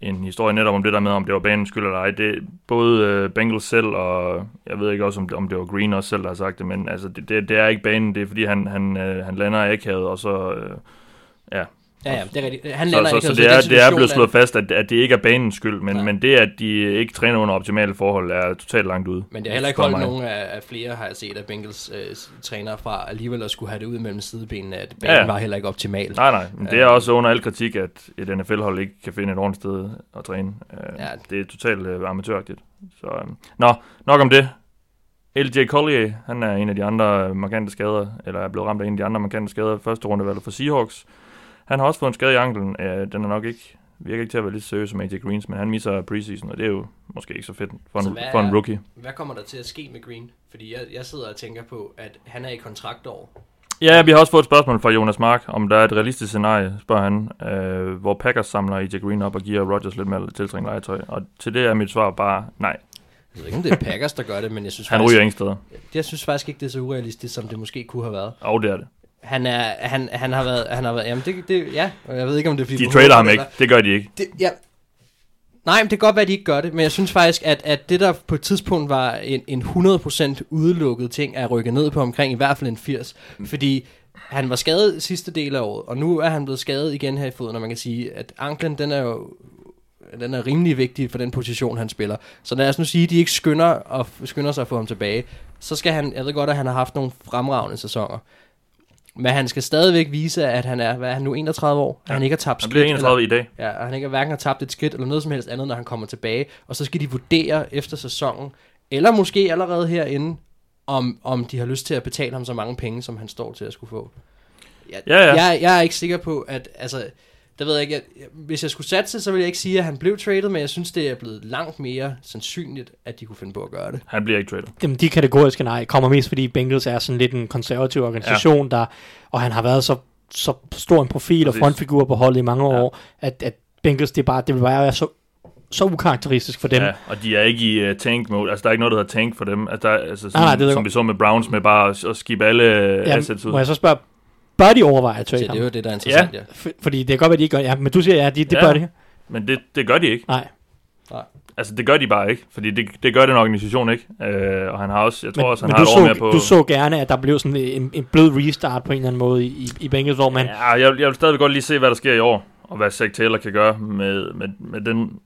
[SPEAKER 4] en historie netop om det der med, om det var banens skyld eller ej. Det, både øh, Bengals selv, og jeg ved ikke også, om det, om det var Green også selv, der har sagt det, men altså, det, det, det er ikke banen. Det er, fordi han, han, øh, han lander i akavet, og så... Øh, ja,
[SPEAKER 6] Ja, ja, det er rigtigt. Han
[SPEAKER 4] så, så,
[SPEAKER 6] ikke,
[SPEAKER 4] så,
[SPEAKER 6] altså,
[SPEAKER 4] det, er, det er blevet slået fast, at, at det ikke er banens skyld, men,
[SPEAKER 6] Nej.
[SPEAKER 4] men det, at de ikke træner under optimale forhold, er totalt langt ude.
[SPEAKER 6] Men det har heller ikke holdt
[SPEAKER 4] mig.
[SPEAKER 6] nogen af, af flere, har jeg set, af Bengals øh, trænere fra alligevel at skulle have det ud mellem sidebenene, at banen
[SPEAKER 4] Ja.
[SPEAKER 6] ja. var heller ikke optimal.
[SPEAKER 4] Nej, nej, men det er
[SPEAKER 6] Øh.
[SPEAKER 4] også under al kritik, at et NFL-hold ikke kan finde et ordentligt sted at træne. Øh,
[SPEAKER 6] Ja.
[SPEAKER 4] Det er totalt øh, amatøragtigt. Så, øh. Nå, nok om det. LJ Collier, han er en af de andre markante skader, eller er blevet ramt af en af de andre markante skader. Første rundevalget for Seahawks. Han har også fået en skade i anklen. Øh, den er nok ikke, virker ikke til at være lige så seriøs som AJ Greens, men han misser preseason, og det er jo måske ikke så fedt for
[SPEAKER 6] Så
[SPEAKER 4] en,
[SPEAKER 6] hvad
[SPEAKER 4] for en rookie.
[SPEAKER 6] Hvad kommer der til at ske med Green? Fordi jeg, jeg sidder og tænker på, at han er i kontraktår.
[SPEAKER 4] Ja, vi har også fået et spørgsmål fra Jonas Mark, om der er et realistisk scenarie, spørger han, øh, hvor Packers samler AJ Green op og giver Rodgers lidt mere tiltrængt legetøj. Og til det er mit svar bare nej.
[SPEAKER 6] Jeg ved ikke, om det er Packers, der gør det, men jeg synes,
[SPEAKER 4] Han
[SPEAKER 6] faktisk,
[SPEAKER 4] ryger ingen steder.
[SPEAKER 6] jeg synes faktisk ikke, det er så urealistisk, som det måske kunne have været.
[SPEAKER 4] Og det er det.
[SPEAKER 6] Han, er, han, han har været, han har været, jamen det, det, ja, jeg ved ikke, om det er fordi...
[SPEAKER 4] De trader ham ikke. Det gør de ikke.
[SPEAKER 6] Det, ja. Nej, men det kan godt være, at de ikke gør det, men jeg synes faktisk, at, at det der på et tidspunkt var en, en 100% udelukket ting, er rykket ned på omkring i hvert fald en 80. Mm. Fordi han var skadet sidste del af året, og nu er han blevet skadet igen her i foden, og man kan sige, at anklen, den er jo den er rimelig vigtig for den position, han spiller. Så lad os nu sige, at de ikke skynder, og skynder sig at få ham tilbage. Så skal han, jeg ved godt, at han har haft nogle fremragende sæsoner. Men han skal stadigvæk vise, at han er, hvad er han nu, 31 år? Ja. Han ikke har tabt
[SPEAKER 4] Han bliver
[SPEAKER 6] skridt,
[SPEAKER 4] 31 i dag.
[SPEAKER 6] Ja, og han ikke hverken har tabt et skridt eller noget som helst andet, når han kommer tilbage. Og så skal de vurdere efter sæsonen, eller måske allerede herinde, om, om de har lyst til at betale ham så mange penge, som han står til at skulle få. Jeg,
[SPEAKER 4] Ja, ja.
[SPEAKER 6] Jeg, jeg er ikke sikker på, at... Altså, det ved jeg ikke. Jeg, hvis jeg skulle satse, så ville jeg ikke sige, at han blev traded, men jeg synes, det er blevet langt mere sandsynligt, at de kunne finde på at gøre det.
[SPEAKER 4] Han bliver ikke traded.
[SPEAKER 5] Jamen, de kategoriske nej kommer mest, fordi Bengals er sådan lidt en konservativ organisation, ja. der, og han har været så, så stor en profil og
[SPEAKER 4] Præcis.
[SPEAKER 5] frontfigur på holdet i mange
[SPEAKER 4] Ja.
[SPEAKER 5] år, at, at Bengals, det, er bare, det vil bare være så så ukarakteristisk for dem.
[SPEAKER 4] Ja, og de er ikke i uh, tank mode. Altså, der er ikke noget, der hedder tank for dem. Altså, der, altså sådan,
[SPEAKER 5] Nej, nej, det
[SPEAKER 4] som vi så med Browns, med bare at, at skibbe alle ja, assets ud.
[SPEAKER 5] må jeg så spørge, bør de overveje at
[SPEAKER 6] Så
[SPEAKER 5] trade
[SPEAKER 6] det er
[SPEAKER 5] ham?
[SPEAKER 6] jo det, der er interessant, ja. ja.
[SPEAKER 5] For, fordi det kan godt være, de ikke gør Ja, men du siger, ja, de, det
[SPEAKER 4] Ja.
[SPEAKER 5] bør de.
[SPEAKER 4] Men det, det gør de ikke.
[SPEAKER 5] Nej.
[SPEAKER 4] Altså, det gør de bare ikke. Fordi det, det gør den organisation ikke. Øh, og han har også, jeg tror
[SPEAKER 5] Men,
[SPEAKER 4] også, han
[SPEAKER 5] men
[SPEAKER 4] har
[SPEAKER 5] du,
[SPEAKER 4] et år mere
[SPEAKER 5] så,
[SPEAKER 4] på...
[SPEAKER 5] du så gerne, at der blev sådan en, en blød restart på en eller anden måde i, i Bengals, hvor man...
[SPEAKER 4] Ja, jeg, jeg vil stadigvæk godt lige se, hvad der sker i år, og hvad Zach Taylor kan gøre med, med, med den,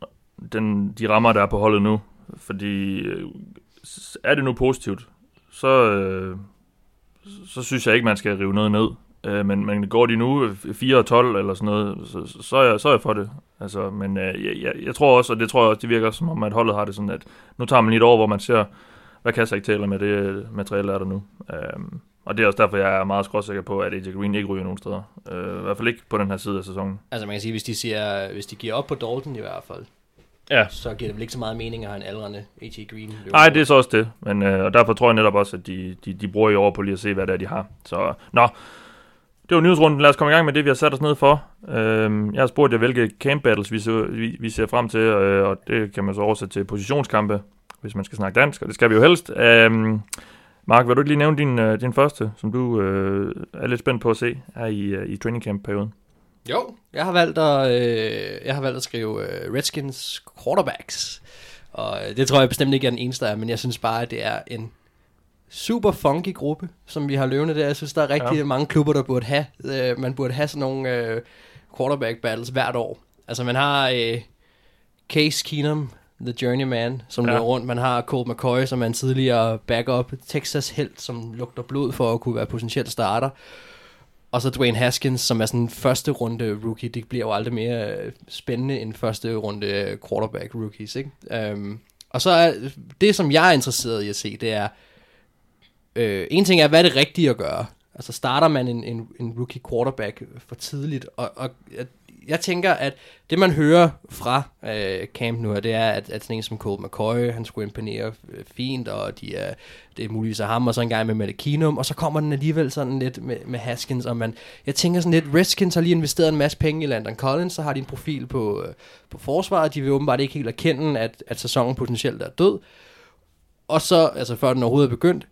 [SPEAKER 4] den, de rammer, der er på holdet nu. Fordi øh, er det nu positivt, så, øh, så synes jeg ikke, man skal rive noget ned. Øh, men, men går de nu øh, 4 og 12 eller sådan noget, så, så, er, jeg, så er jeg for det. Altså, men øh, jeg, jeg, jeg tror også, og det tror jeg også, det virker som om, at holdet har det sådan, at nu tager man lige et år, hvor man ser, hvad kan Zach Taylor med det øh, materiale, der er der nu. Øh, og det er også derfor, jeg er meget skråsikker på, at AJ Green ikke ryger nogen steder. Øh, I hvert fald ikke på den her side af sæsonen.
[SPEAKER 6] Altså man kan sige, hvis de, siger, hvis de giver op på Dalton i hvert fald,
[SPEAKER 4] Ja.
[SPEAKER 6] så giver det vel ikke så meget mening at have en aldrende A.T. Green.
[SPEAKER 4] Nej, det er så også det. Men, øh, og derfor tror jeg netop også, at de, de, de bruger i år på lige at se, hvad det er, de har. Så, nå. Det var nyhedsrunden. Lad os komme i gang med det, vi har sat os ned for. Øhm, jeg har spurgt jer, hvilke camp battles vi, ser, vi, vi ser frem til, øh, og det kan man så oversætte til positionskampe, hvis man skal snakke dansk, og det skal vi jo helst. Øhm, Mark, vil du ikke lige nævne din, øh, din første, som du øh, er lidt spændt på at se her i, øh, i training camp-perioden?
[SPEAKER 6] Jo, jeg har valgt at, øh, jeg har valgt at skrive øh, Redskins quarterbacks. Og øh, det tror jeg bestemt ikke er den eneste af, men jeg synes bare, at det er en super funky gruppe, som vi har løvende der. Jeg synes, der er rigtig
[SPEAKER 4] Ja.
[SPEAKER 6] mange klubber, der burde have. Øh, man burde have sådan nogle øh, quarterback battles hvert år. Altså man har øh, Case Keenum, The Journeyman, som
[SPEAKER 4] Ja.
[SPEAKER 6] løber rundt. Man har Colt McCoy, som er en tidligere backup Texas helt, som lugter blod for at kunne være potentielt starter. Og så Dwayne Haskins, som er sådan en første runde rookie. Det bliver jo aldrig mere øh, spændende end første runde øh, quarterback rookies, ikke? Um, og så er det, som jeg er interesseret i at se, det er, øh, en ting er, hvad er det rigtige at gøre? Altså starter man en, en, en rookie quarterback for tidligt, og, og jeg, jeg tænker, at det man hører fra øh, camp nu her, det er, at, at sådan en som Cole McCoy, han skulle imponere øh, fint, og de er, det er muligvis af ham, og så en gang med Malekinum, og så kommer den alligevel sådan lidt med, med Haskins, og man, jeg tænker sådan lidt, Redskins har lige investeret en masse penge i Landon Collins, så har de en profil på, øh, på forsvaret, de vil åbenbart ikke helt erkende, at, at sæsonen potentielt er død, og så, altså før den overhovedet er begyndt,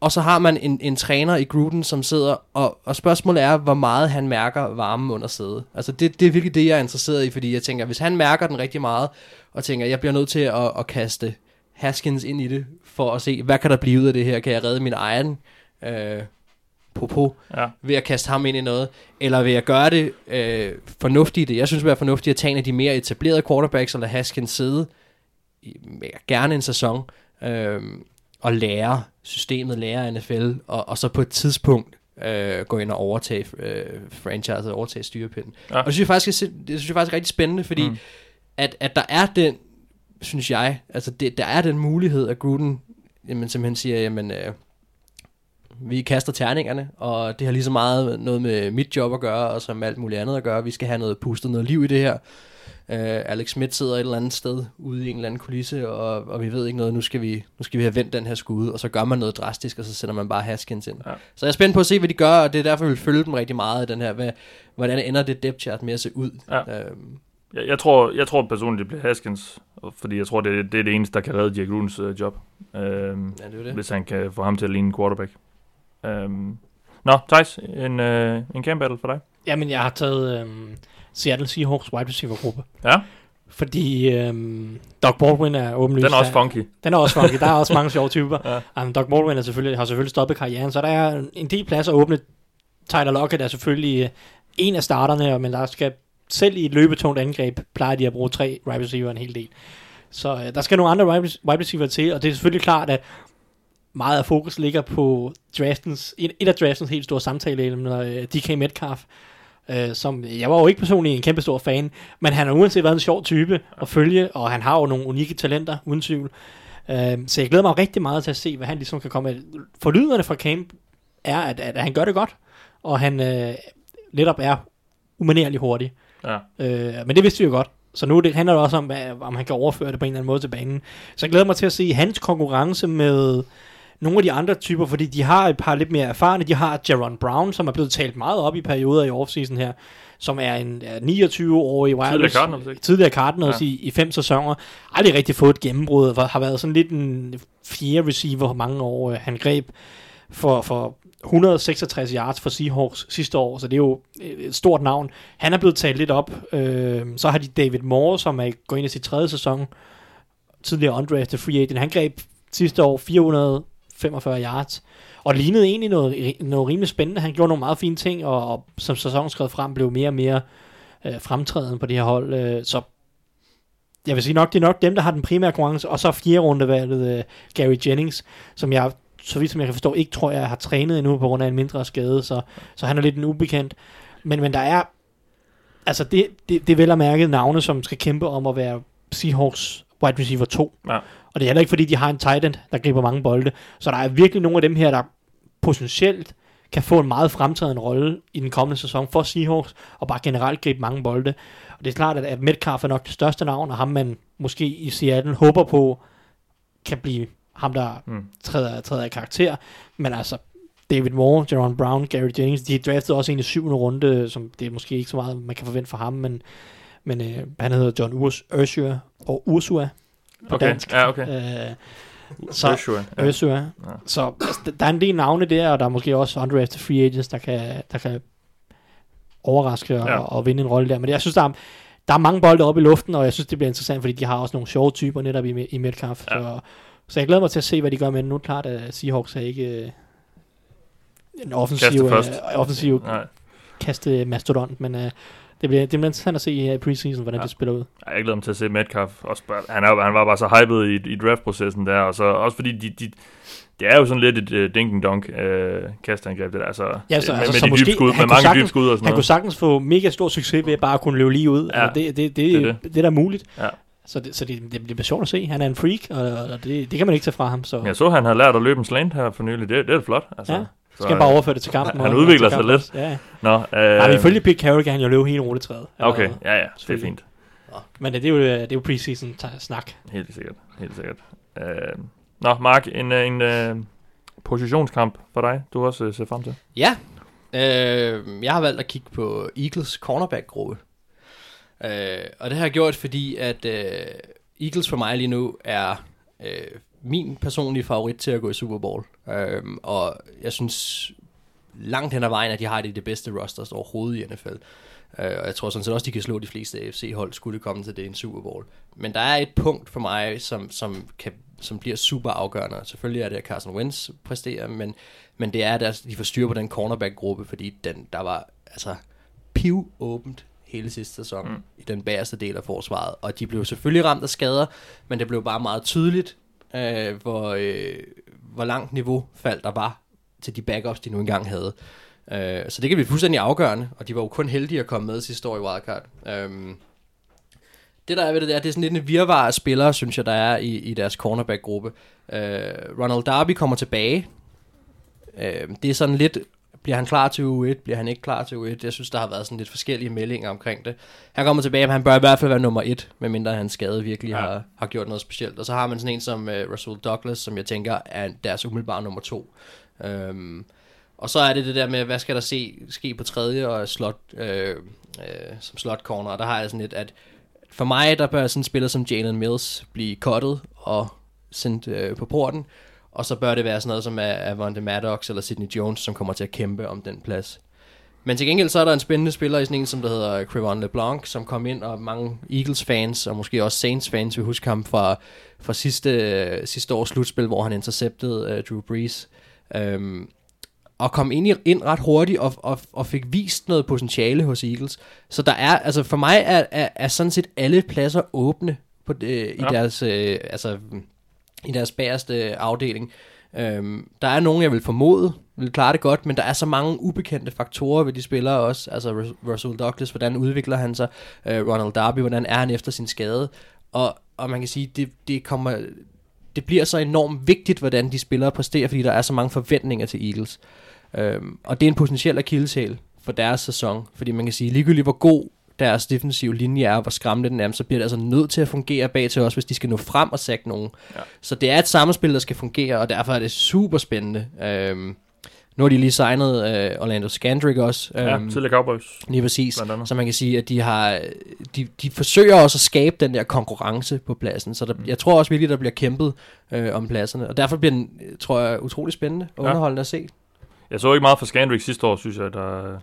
[SPEAKER 6] og så har man en, en træner i Gruden, som sidder, og, og spørgsmålet er, hvor meget han mærker varmen under sædet. Altså det, det er virkelig det, jeg er interesseret i, fordi jeg tænker, hvis han mærker den rigtig meget, og tænker, jeg bliver nødt til at, at kaste Haskins ind i det, for at se, hvad kan der blive ud af det her? Kan jeg redde min egen øh, popo
[SPEAKER 4] Ja.
[SPEAKER 6] ved at kaste ham ind i noget? Eller vil jeg gøre det øh, fornuftigt? Jeg synes, det være fornuftigt at tage en af de mere etablerede quarterbacks, og lade Haskins sidde i, gerne en sæson, øh, og lære systemet, lære NFL, og, og så på et tidspunkt øh, gå ind og overtage øh, franchise, overtage styrepinden.
[SPEAKER 4] Ja.
[SPEAKER 6] Og det synes jeg faktisk er, det synes jeg faktisk er rigtig spændende, fordi
[SPEAKER 4] mm.
[SPEAKER 6] at, at der er den, synes jeg, altså det, der er den mulighed, at Gruden jamen, simpelthen siger, jamen, øh, vi kaster terningerne, og det har lige så meget noget med mit job at gøre, og som alt muligt andet at gøre. Vi skal have noget pustet, noget liv i det her. Uh, Alex Schmidt sidder et eller andet sted ude i en eller anden kulisse, og, og vi ved ikke noget, nu skal, vi, nu skal vi have vendt den her skude, og så gør man noget drastisk, og så sætter man bare Haskins ind.
[SPEAKER 4] Ja.
[SPEAKER 6] Så jeg er spændt på at se, hvad de gør, og det er derfor, vi vil følge dem rigtig meget, den her, hvad, hvordan ender det depth chart med at se ud.
[SPEAKER 4] Ja.
[SPEAKER 6] Øhm,
[SPEAKER 4] Jeg, jeg, tror, jeg tror personligt, det bliver Haskins, fordi jeg tror, det, det er det eneste, der kan redde Jack Grudens øh, job. Øhm,
[SPEAKER 6] ja, det er det.
[SPEAKER 4] hvis han kan få ham til at ligne en quarterback. Øhm. Nå, Thijs, en, øh, en camp battle for dig.
[SPEAKER 5] Jamen, jeg har taget øhm, Seattle Seahawks wide receiver gruppe.
[SPEAKER 4] Ja,
[SPEAKER 5] Fordi øhm, Doug Baldwin er åbenlyst...
[SPEAKER 4] den er også funky.
[SPEAKER 5] Den er også funky. Der er også mange sjove typer.
[SPEAKER 4] Ja.
[SPEAKER 5] Um, Doug Baldwin er selvfølgelig, har selvfølgelig stoppet karrieren, så der er en del pladser åbne. Tyler Lockett er selvfølgelig øh, en af starterne, men der skal selv i et løbetungt angreb, plejer de at bruge tre wide receiver en hel del. Så øh, der skal nogle andre wide wide receiver til, og det er selvfølgelig klart, at meget af fokus ligger på draftens, et, et af draftens helt store samtaleemner, øh, DK Metcalf, øh, som jeg var jo ikke personligt en kæmpe stor fan, men han har uanset været en sjov type at følge, og han har jo nogle unikke talenter, uden tvivl. Øh, så jeg glæder mig rigtig meget til at se, hvad han ligesom kan komme med. Forlyderne fra camp er, at, at han gør det godt, og han øh, netop er umanerlig hurtig.
[SPEAKER 4] Ja.
[SPEAKER 5] Øh, men det vidste vi jo godt. Så nu det handler det også om, hvad, om han kan overføre det på en eller anden måde til banen. Så jeg glæder mig til at se hans konkurrence med, nogle af de andre typer, fordi de har et par lidt mere erfarne. De har Jaron Brown, som er blevet talt meget op i perioder i offseason her, som er en er 29-årig
[SPEAKER 4] Tidligere
[SPEAKER 5] wireless,
[SPEAKER 4] Cardinals, ikke?
[SPEAKER 5] tidligere Cardinals
[SPEAKER 4] Ja.
[SPEAKER 5] i, i fem sæsoner. Aldrig rigtig fået et gennembrud, og har været sådan lidt en fjerde receiver mange år. Øh, Han greb for, for 166 yards for Seahawks sidste år, så det er jo et stort navn. Han er blevet talt lidt op. Øh, så har de David Moore, som er gået ind i sit tredje sæson, tidligere undrafted free agent. Han greb sidste år 45 yards, og lignede egentlig noget, noget rimelig spændende. Han gjorde nogle meget fine ting, og, og som sæsonen skred frem, blev mere og mere øh, fremtrædende på det her hold. Øh, så jeg vil sige nok, det er nok dem, der har den primære konkurrence, og så fjerde rundevalget øh, Gary Jennings, som jeg, så vidt som jeg kan forstå, ikke tror, jeg har trænet endnu på grund af en mindre skade, så, så han er lidt en ubekendt. Men, men der er, altså det, det, det er vel at mærke navne, som skal kæmpe om at være Seahawks wide receiver 2.
[SPEAKER 4] Ja.
[SPEAKER 5] Og det er heller ikke, fordi de har en tight end, der griber mange bolde. Så der er virkelig nogle af dem her, der potentielt kan få en meget fremtrædende rolle i den kommende sæson for Seahawks, og bare generelt gribe mange bolde. Og det er klart, at, Metcalf er nok det største navn, og ham man måske i Seattle håber på, kan blive ham, der
[SPEAKER 4] Mm.
[SPEAKER 5] træder, træder i karakter. Men altså, David Moore, Jaron Brown, Gary Jennings, de draftede også en i syvende runde, som det er måske ikke så meget, man kan forvente fra ham, men, men øh, han hedder John Urs, Ursua, og Ursua på
[SPEAKER 4] Okay,
[SPEAKER 5] dansk.
[SPEAKER 4] ja, okay.
[SPEAKER 5] Øh,
[SPEAKER 4] Så, sure. Ja.
[SPEAKER 5] Ursua. Ja. Så altså, der er en del navne der, og der er måske også undrafted free agents, der kan, der kan overraske og,
[SPEAKER 4] Ja.
[SPEAKER 5] og vinde en rolle der. Men jeg synes, der er, der er mange bolde oppe i luften, og jeg synes, det bliver interessant, fordi de har også nogle sjove typer netop i, i Metcalf.
[SPEAKER 4] Ja.
[SPEAKER 5] Så, så jeg glæder mig til at se, hvad de gør, men nu er det klart, at Seahawks er ikke øh, en offensiv, øh, offensiv kaste mastodont, men øh, det, bliver, det bliver interessant at se i preseason, hvordan
[SPEAKER 4] Ja.
[SPEAKER 5] ja. det spiller ud.
[SPEAKER 4] Ej, jeg glæder mig til at se Metcalf. Også han, er, han var bare så hyped i, i draftprocessen der, og så også fordi de, de, det er jo sådan lidt et uh, dink-dunk uh, kastangreb, det der. Så,
[SPEAKER 5] Ja, så-
[SPEAKER 4] med,
[SPEAKER 5] altså,
[SPEAKER 4] med
[SPEAKER 5] så
[SPEAKER 4] de
[SPEAKER 5] måske-
[SPEAKER 4] dybe skud, med mange
[SPEAKER 5] sagtens-
[SPEAKER 4] dybe skud og sådan
[SPEAKER 5] Han kunne
[SPEAKER 4] noget.
[SPEAKER 5] sagtens få mega stor succes ved bare at kunne løbe lige ud.
[SPEAKER 4] Ja.
[SPEAKER 5] Ja. Altså, det, det, det,
[SPEAKER 4] Det er
[SPEAKER 5] det, det, det er da muligt.
[SPEAKER 4] Ja.
[SPEAKER 5] Så, det, så det, det bliver sjovt at se. Han er en freak, og, og det, det kan man ikke tage fra ham. Så
[SPEAKER 4] Jeg så, han har lært at løbe en slant her for nylig. Det, det er flot. Altså.
[SPEAKER 5] Ja.
[SPEAKER 4] Så,
[SPEAKER 5] skal han bare overføre det til kampen.
[SPEAKER 4] han
[SPEAKER 5] og-
[SPEAKER 4] udvikler sig
[SPEAKER 5] kampen
[SPEAKER 4] lidt.
[SPEAKER 5] Ja.
[SPEAKER 4] Nå, øh,
[SPEAKER 5] Nej, ifølge Pete Carroll kan han jo løbe hele rulletræet.
[SPEAKER 4] Okay, ja, ja, det er fint.
[SPEAKER 5] Men det er jo, det er jo preseason snak.
[SPEAKER 4] Helt sikkert, helt sikkert. Øh, nå, Mark, en, øh, en øh, positionskamp for dig, du også øh, ser frem til.
[SPEAKER 6] Ja, øh, jeg har valgt at kigge på Eagles cornerback-gruppe. Øh, og det har jeg gjort, fordi at øh, Eagles for mig lige nu er øh, min personlige favorit til at gå i Super Bowl. Øh, og jeg synes langt hen ad vejen, at de har det, det bedste rosters overhovedet i NFL. Øh, og jeg tror sådan set også, de kan slå de fleste AFC-hold, skulle det komme til det i en Super Bowl. Men der er et punkt for mig, som, som, kan, som bliver super afgørende. Selvfølgelig er det, at Carson Wentz præsterer, men, men det er, at de får styr på den cornerback-gruppe, fordi den, der var altså piv åbent hele sidste sæson mm. i den bagerste del af forsvaret. Og de blev selvfølgelig ramt af skader, men det blev bare meget tydeligt, øh, hvor, øh, hvor langt niveau fald der var til de backups, de nu engang havde. Øh, så det kan blive fuldstændig afgørende, og de var jo kun heldige at komme med sidste år i Wildcard. Øh, det der er ved det er, det er sådan lidt en virvar af spillere, synes jeg, der er i, i deres cornerback-gruppe. Øh, Ronald Darby kommer tilbage. Øh, det er sådan lidt, bliver han klar til U1, bliver han ikke klar til U1? Jeg synes, der har været sådan lidt forskellige meldinger omkring det. Han kommer tilbage, men han bør i hvert fald være nummer et, medmindre hans skade virkelig
[SPEAKER 4] Ja.
[SPEAKER 6] har, har gjort noget specielt. Og så har man sådan en som uh, Russell Douglas, som jeg tænker er deres umiddelbare nummer to. Um, og så er det det der med, hvad skal der se, ske på tredje og slot, øh, øh, som slot corner. Og der har jeg sådan lidt, at for mig, der bør sådan en spiller som Jalen Mills blive cuttet og sendt øh, på porten. Og så bør det være sådan noget som Avante Maddox eller Sidney Jones, som kommer til at kæmpe om den plads. Men til gengæld så er der en spændende spiller i sådan en, som der hedder Crevon LeBlanc, som kom ind, og mange Eagles-fans, og måske også Saints-fans, vil huske ham fra, fra sidste, øh, sidste års slutspil, hvor han interceptede øh, Drew Brees. Øhm, og kom ind, i, ind ret hurtigt og, og, og fik vist noget potentiale hos Eagles. Så der er, altså for mig er, er, er sådan set alle pladser åbne på det, i
[SPEAKER 4] Ja.
[SPEAKER 6] deres, øh, altså i deres bagerste øh, afdeling. Øhm, der er nogen, jeg vil formode, vil klare det godt, men der er så mange ubekendte faktorer ved de spillere også. Altså Russell Douglas, hvordan udvikler han sig? Øh, Ronald Darby, hvordan er han efter sin skade? Og, og man kan sige, det, det kommer... Det bliver så enormt vigtigt, hvordan de spillere præsterer, fordi der er så mange forventninger til Eagles. Øhm, og det er en potentiel akilleshæl for deres sæson, fordi man kan sige, ligegyldigt hvor god deres defensive linje er, og hvor skræmmende den er, så bliver det altså nødt til at fungere bag til os, hvis de skal nå frem og sække nogen. Ja. Så det er et samspil, der skal fungere, og derfor er det super spændende. Øhm, nu har de lige signet øh, Orlando Scandrick også.
[SPEAKER 4] Ja,
[SPEAKER 6] øhm,
[SPEAKER 4] tidligere Cowboys.
[SPEAKER 6] Lige præcis. Så man kan sige, at de har de, de forsøger også at skabe den der konkurrence på pladsen. Så der,
[SPEAKER 4] Mm.
[SPEAKER 6] jeg tror også virkelig, der bliver kæmpet øh, om pladserne. Og derfor bliver den, øh, tror jeg, utrolig spændende og
[SPEAKER 4] Ja.
[SPEAKER 6] underholdende at se.
[SPEAKER 4] Jeg så ikke meget fra Scandrick sidste år, synes jeg, der,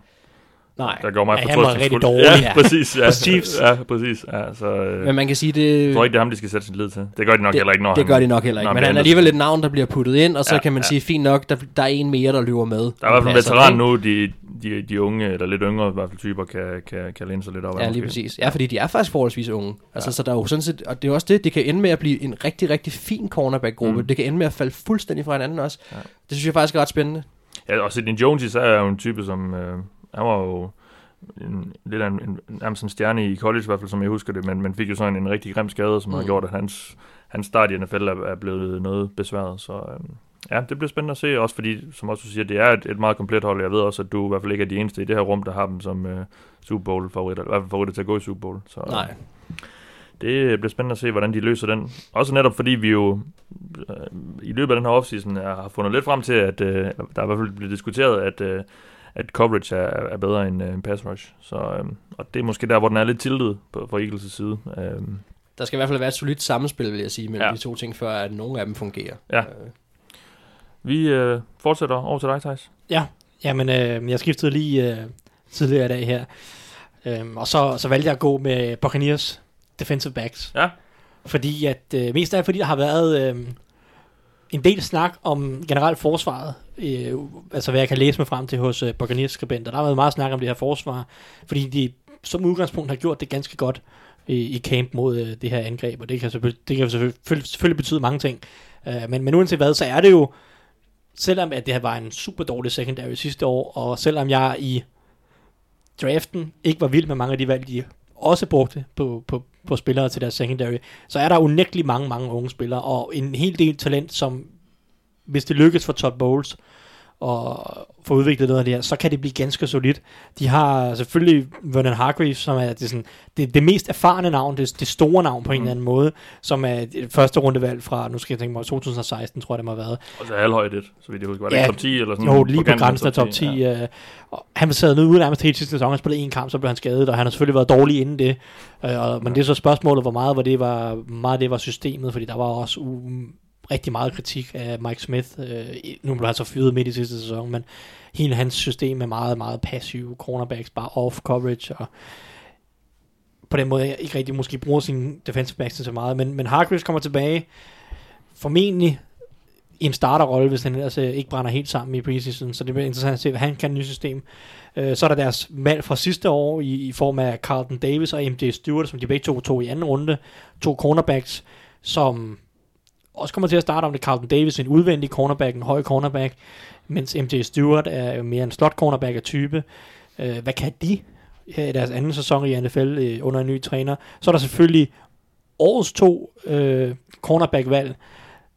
[SPEAKER 6] Nej.
[SPEAKER 4] der går mig
[SPEAKER 5] Ja, han var rigtig dårlig.
[SPEAKER 4] Ja, præcis. Ja,
[SPEAKER 5] Hos Chiefs.
[SPEAKER 4] Ja, præcis. Ja, så, øh,
[SPEAKER 6] Men man kan sige, det...
[SPEAKER 4] jeg tror ikke, det er ham, de skal sætte sin lid til. Det gør de nok
[SPEAKER 6] det,
[SPEAKER 4] heller ikke, når
[SPEAKER 6] det
[SPEAKER 4] han,
[SPEAKER 6] gør de nok heller ikke. Men han er alligevel et navn, der bliver puttet ind, og så
[SPEAKER 4] Ja,
[SPEAKER 6] kan man
[SPEAKER 4] ja.
[SPEAKER 6] sige, fint nok, der, der er en mere, der løber med.
[SPEAKER 4] Der er i hvert fald en
[SPEAKER 6] Pladser,
[SPEAKER 4] veteran nu, de, de, de unge, eller lidt yngre i hvert fald typer, kan, kan, kan læne sig lidt op. af
[SPEAKER 6] Ja, lige
[SPEAKER 4] måske.
[SPEAKER 6] præcis. Ja, fordi de er faktisk forholdsvis unge. Altså,
[SPEAKER 4] Ja.
[SPEAKER 6] så der er jo sådan set, og det er også det, det kan ende med at blive en rigtig, rigtig fin cornerback-gruppe.
[SPEAKER 4] Mm.
[SPEAKER 6] Det kan ende med at falde fuldstændig fra hinanden også.
[SPEAKER 4] Ja.
[SPEAKER 6] Ja. Det synes jeg faktisk er ret spændende.
[SPEAKER 4] Ja, og Sidney Jones er jo en type, som... Øh, han var jo en, lidt af en, en, nærmest en stjerne i college i hvert fald, som jeg husker det, men man fik jo sådan en rigtig grim skade, som mm. har gjort, at hans, hans start i NFL er, er blevet noget besværet. Så øh, ja, det bliver spændende at se, også fordi, som også du siger, det er et, et meget komplet hold. Jeg ved også, at du i hvert fald ikke er de eneste i det her rum, der har dem som øh, Super Bowl favoritter, eller i hvert fald favoritter til at gå i Super Bowl. Så, øh,
[SPEAKER 6] Nej.
[SPEAKER 4] det bliver spændende at se, hvordan de løser den. Også netop fordi vi jo øh, i løbet af den her offseason har fundet lidt frem til, at øh, der er i hvert fald blevet diskuteret, at, øh, at coverage er, er bedre end øh, en pass rush. Så, øh, og det er måske der, hvor den er lidt tiltet på, fra Eagles' side. Øh,
[SPEAKER 6] Der skal i hvert fald være et solidt sammenspil, vil jeg sige, mellem
[SPEAKER 4] Ja.
[SPEAKER 6] ja. de to ting, før at nogle af dem fungerer.
[SPEAKER 4] Ja.
[SPEAKER 6] Øh,
[SPEAKER 4] vi øh, fortsætter over til dig, Thijs.
[SPEAKER 5] Jamen, øh, jeg skiftede lige øh, tidligere i dag her. Øhm, og så, så valgte jeg at gå med Buccaneers defensive backs.
[SPEAKER 4] Ja.
[SPEAKER 5] Fordi at, øh, mest af alt fordi der har været øh, en del snak om generelt forsvaret. Øh, altså hvad jeg kan læse mig frem til hos øh, Buccaneers skribenter. Der har været meget snak om det her forsvar. Fordi de som udgangspunkt har gjort det ganske godt i, i camp mod øh, det her angreb. Og det kan selvfølgelig, det kan selvfølgelig, selvfølgelig betyde mange ting. Øh, men, men uanset hvad, så er det jo selvom at det her var en super dårlig secondary sidste år, og selvom jeg i draften ikke var vild med mange af de valg, de også brugte på, på, på spillere til deres secondary, så er der unægteligt mange, mange unge spillere, og en hel del talent, som hvis det lykkes for Todd Bowles og få udviklet noget af det her, så kan det blive ganske solidt. De har selvfølgelig Vernon Hargreaves, som er det, sådan, det, det mest erfarne navn, det, det store navn på en
[SPEAKER 4] Mm.
[SPEAKER 5] eller anden måde, som er et første rundevalg fra, nu skal jeg tænke mig, 2016, tror jeg, det må have været.
[SPEAKER 4] Og så halvhøjt et, så vidt jeg husker. Var det
[SPEAKER 5] Ja,
[SPEAKER 4] top 10 eller sådan
[SPEAKER 5] Jo, lige på grænsen af top 10. Ja. Øh, og han sad nede ude nærmest hele sidste sæson. Han spillede en kamp, så blev han skadet, og han har selvfølgelig været dårlig inden det. Øh, og, men
[SPEAKER 4] Ja.
[SPEAKER 5] det er så spørgsmålet, hvor meget, hvor det var, meget det var systemet, fordi der var også u- rigtig meget kritik af Mike Smith. Øh, nu blev han så fyret midt i sidste sæson, men hele hans system er meget, meget passiv. Cornerbacks bare off coverage, og på den måde ikke rigtig måske bruger sin defensive backs så meget. Men, men Hargreaves kommer tilbage, formentlig i en starterrolle, hvis han ellers altså, ikke brænder helt sammen i preseason. Så det bliver interessant at se, hvad han kan i nye system. Øh, så er der deres valg fra sidste år i, i form af Carlton Davis og MJ Stewart, som de begge to tog i anden runde. To cornerbacks, som også kommer til at starte om det. Carlton Davis, en udvendig cornerback, en høj cornerback, mens MJ Stewart er mere en slot cornerback af type. Øh, hvad kan de her i deres anden sæson i NFL øh, under en ny træner? Så er der selvfølgelig årets to øh, cornerback-valg,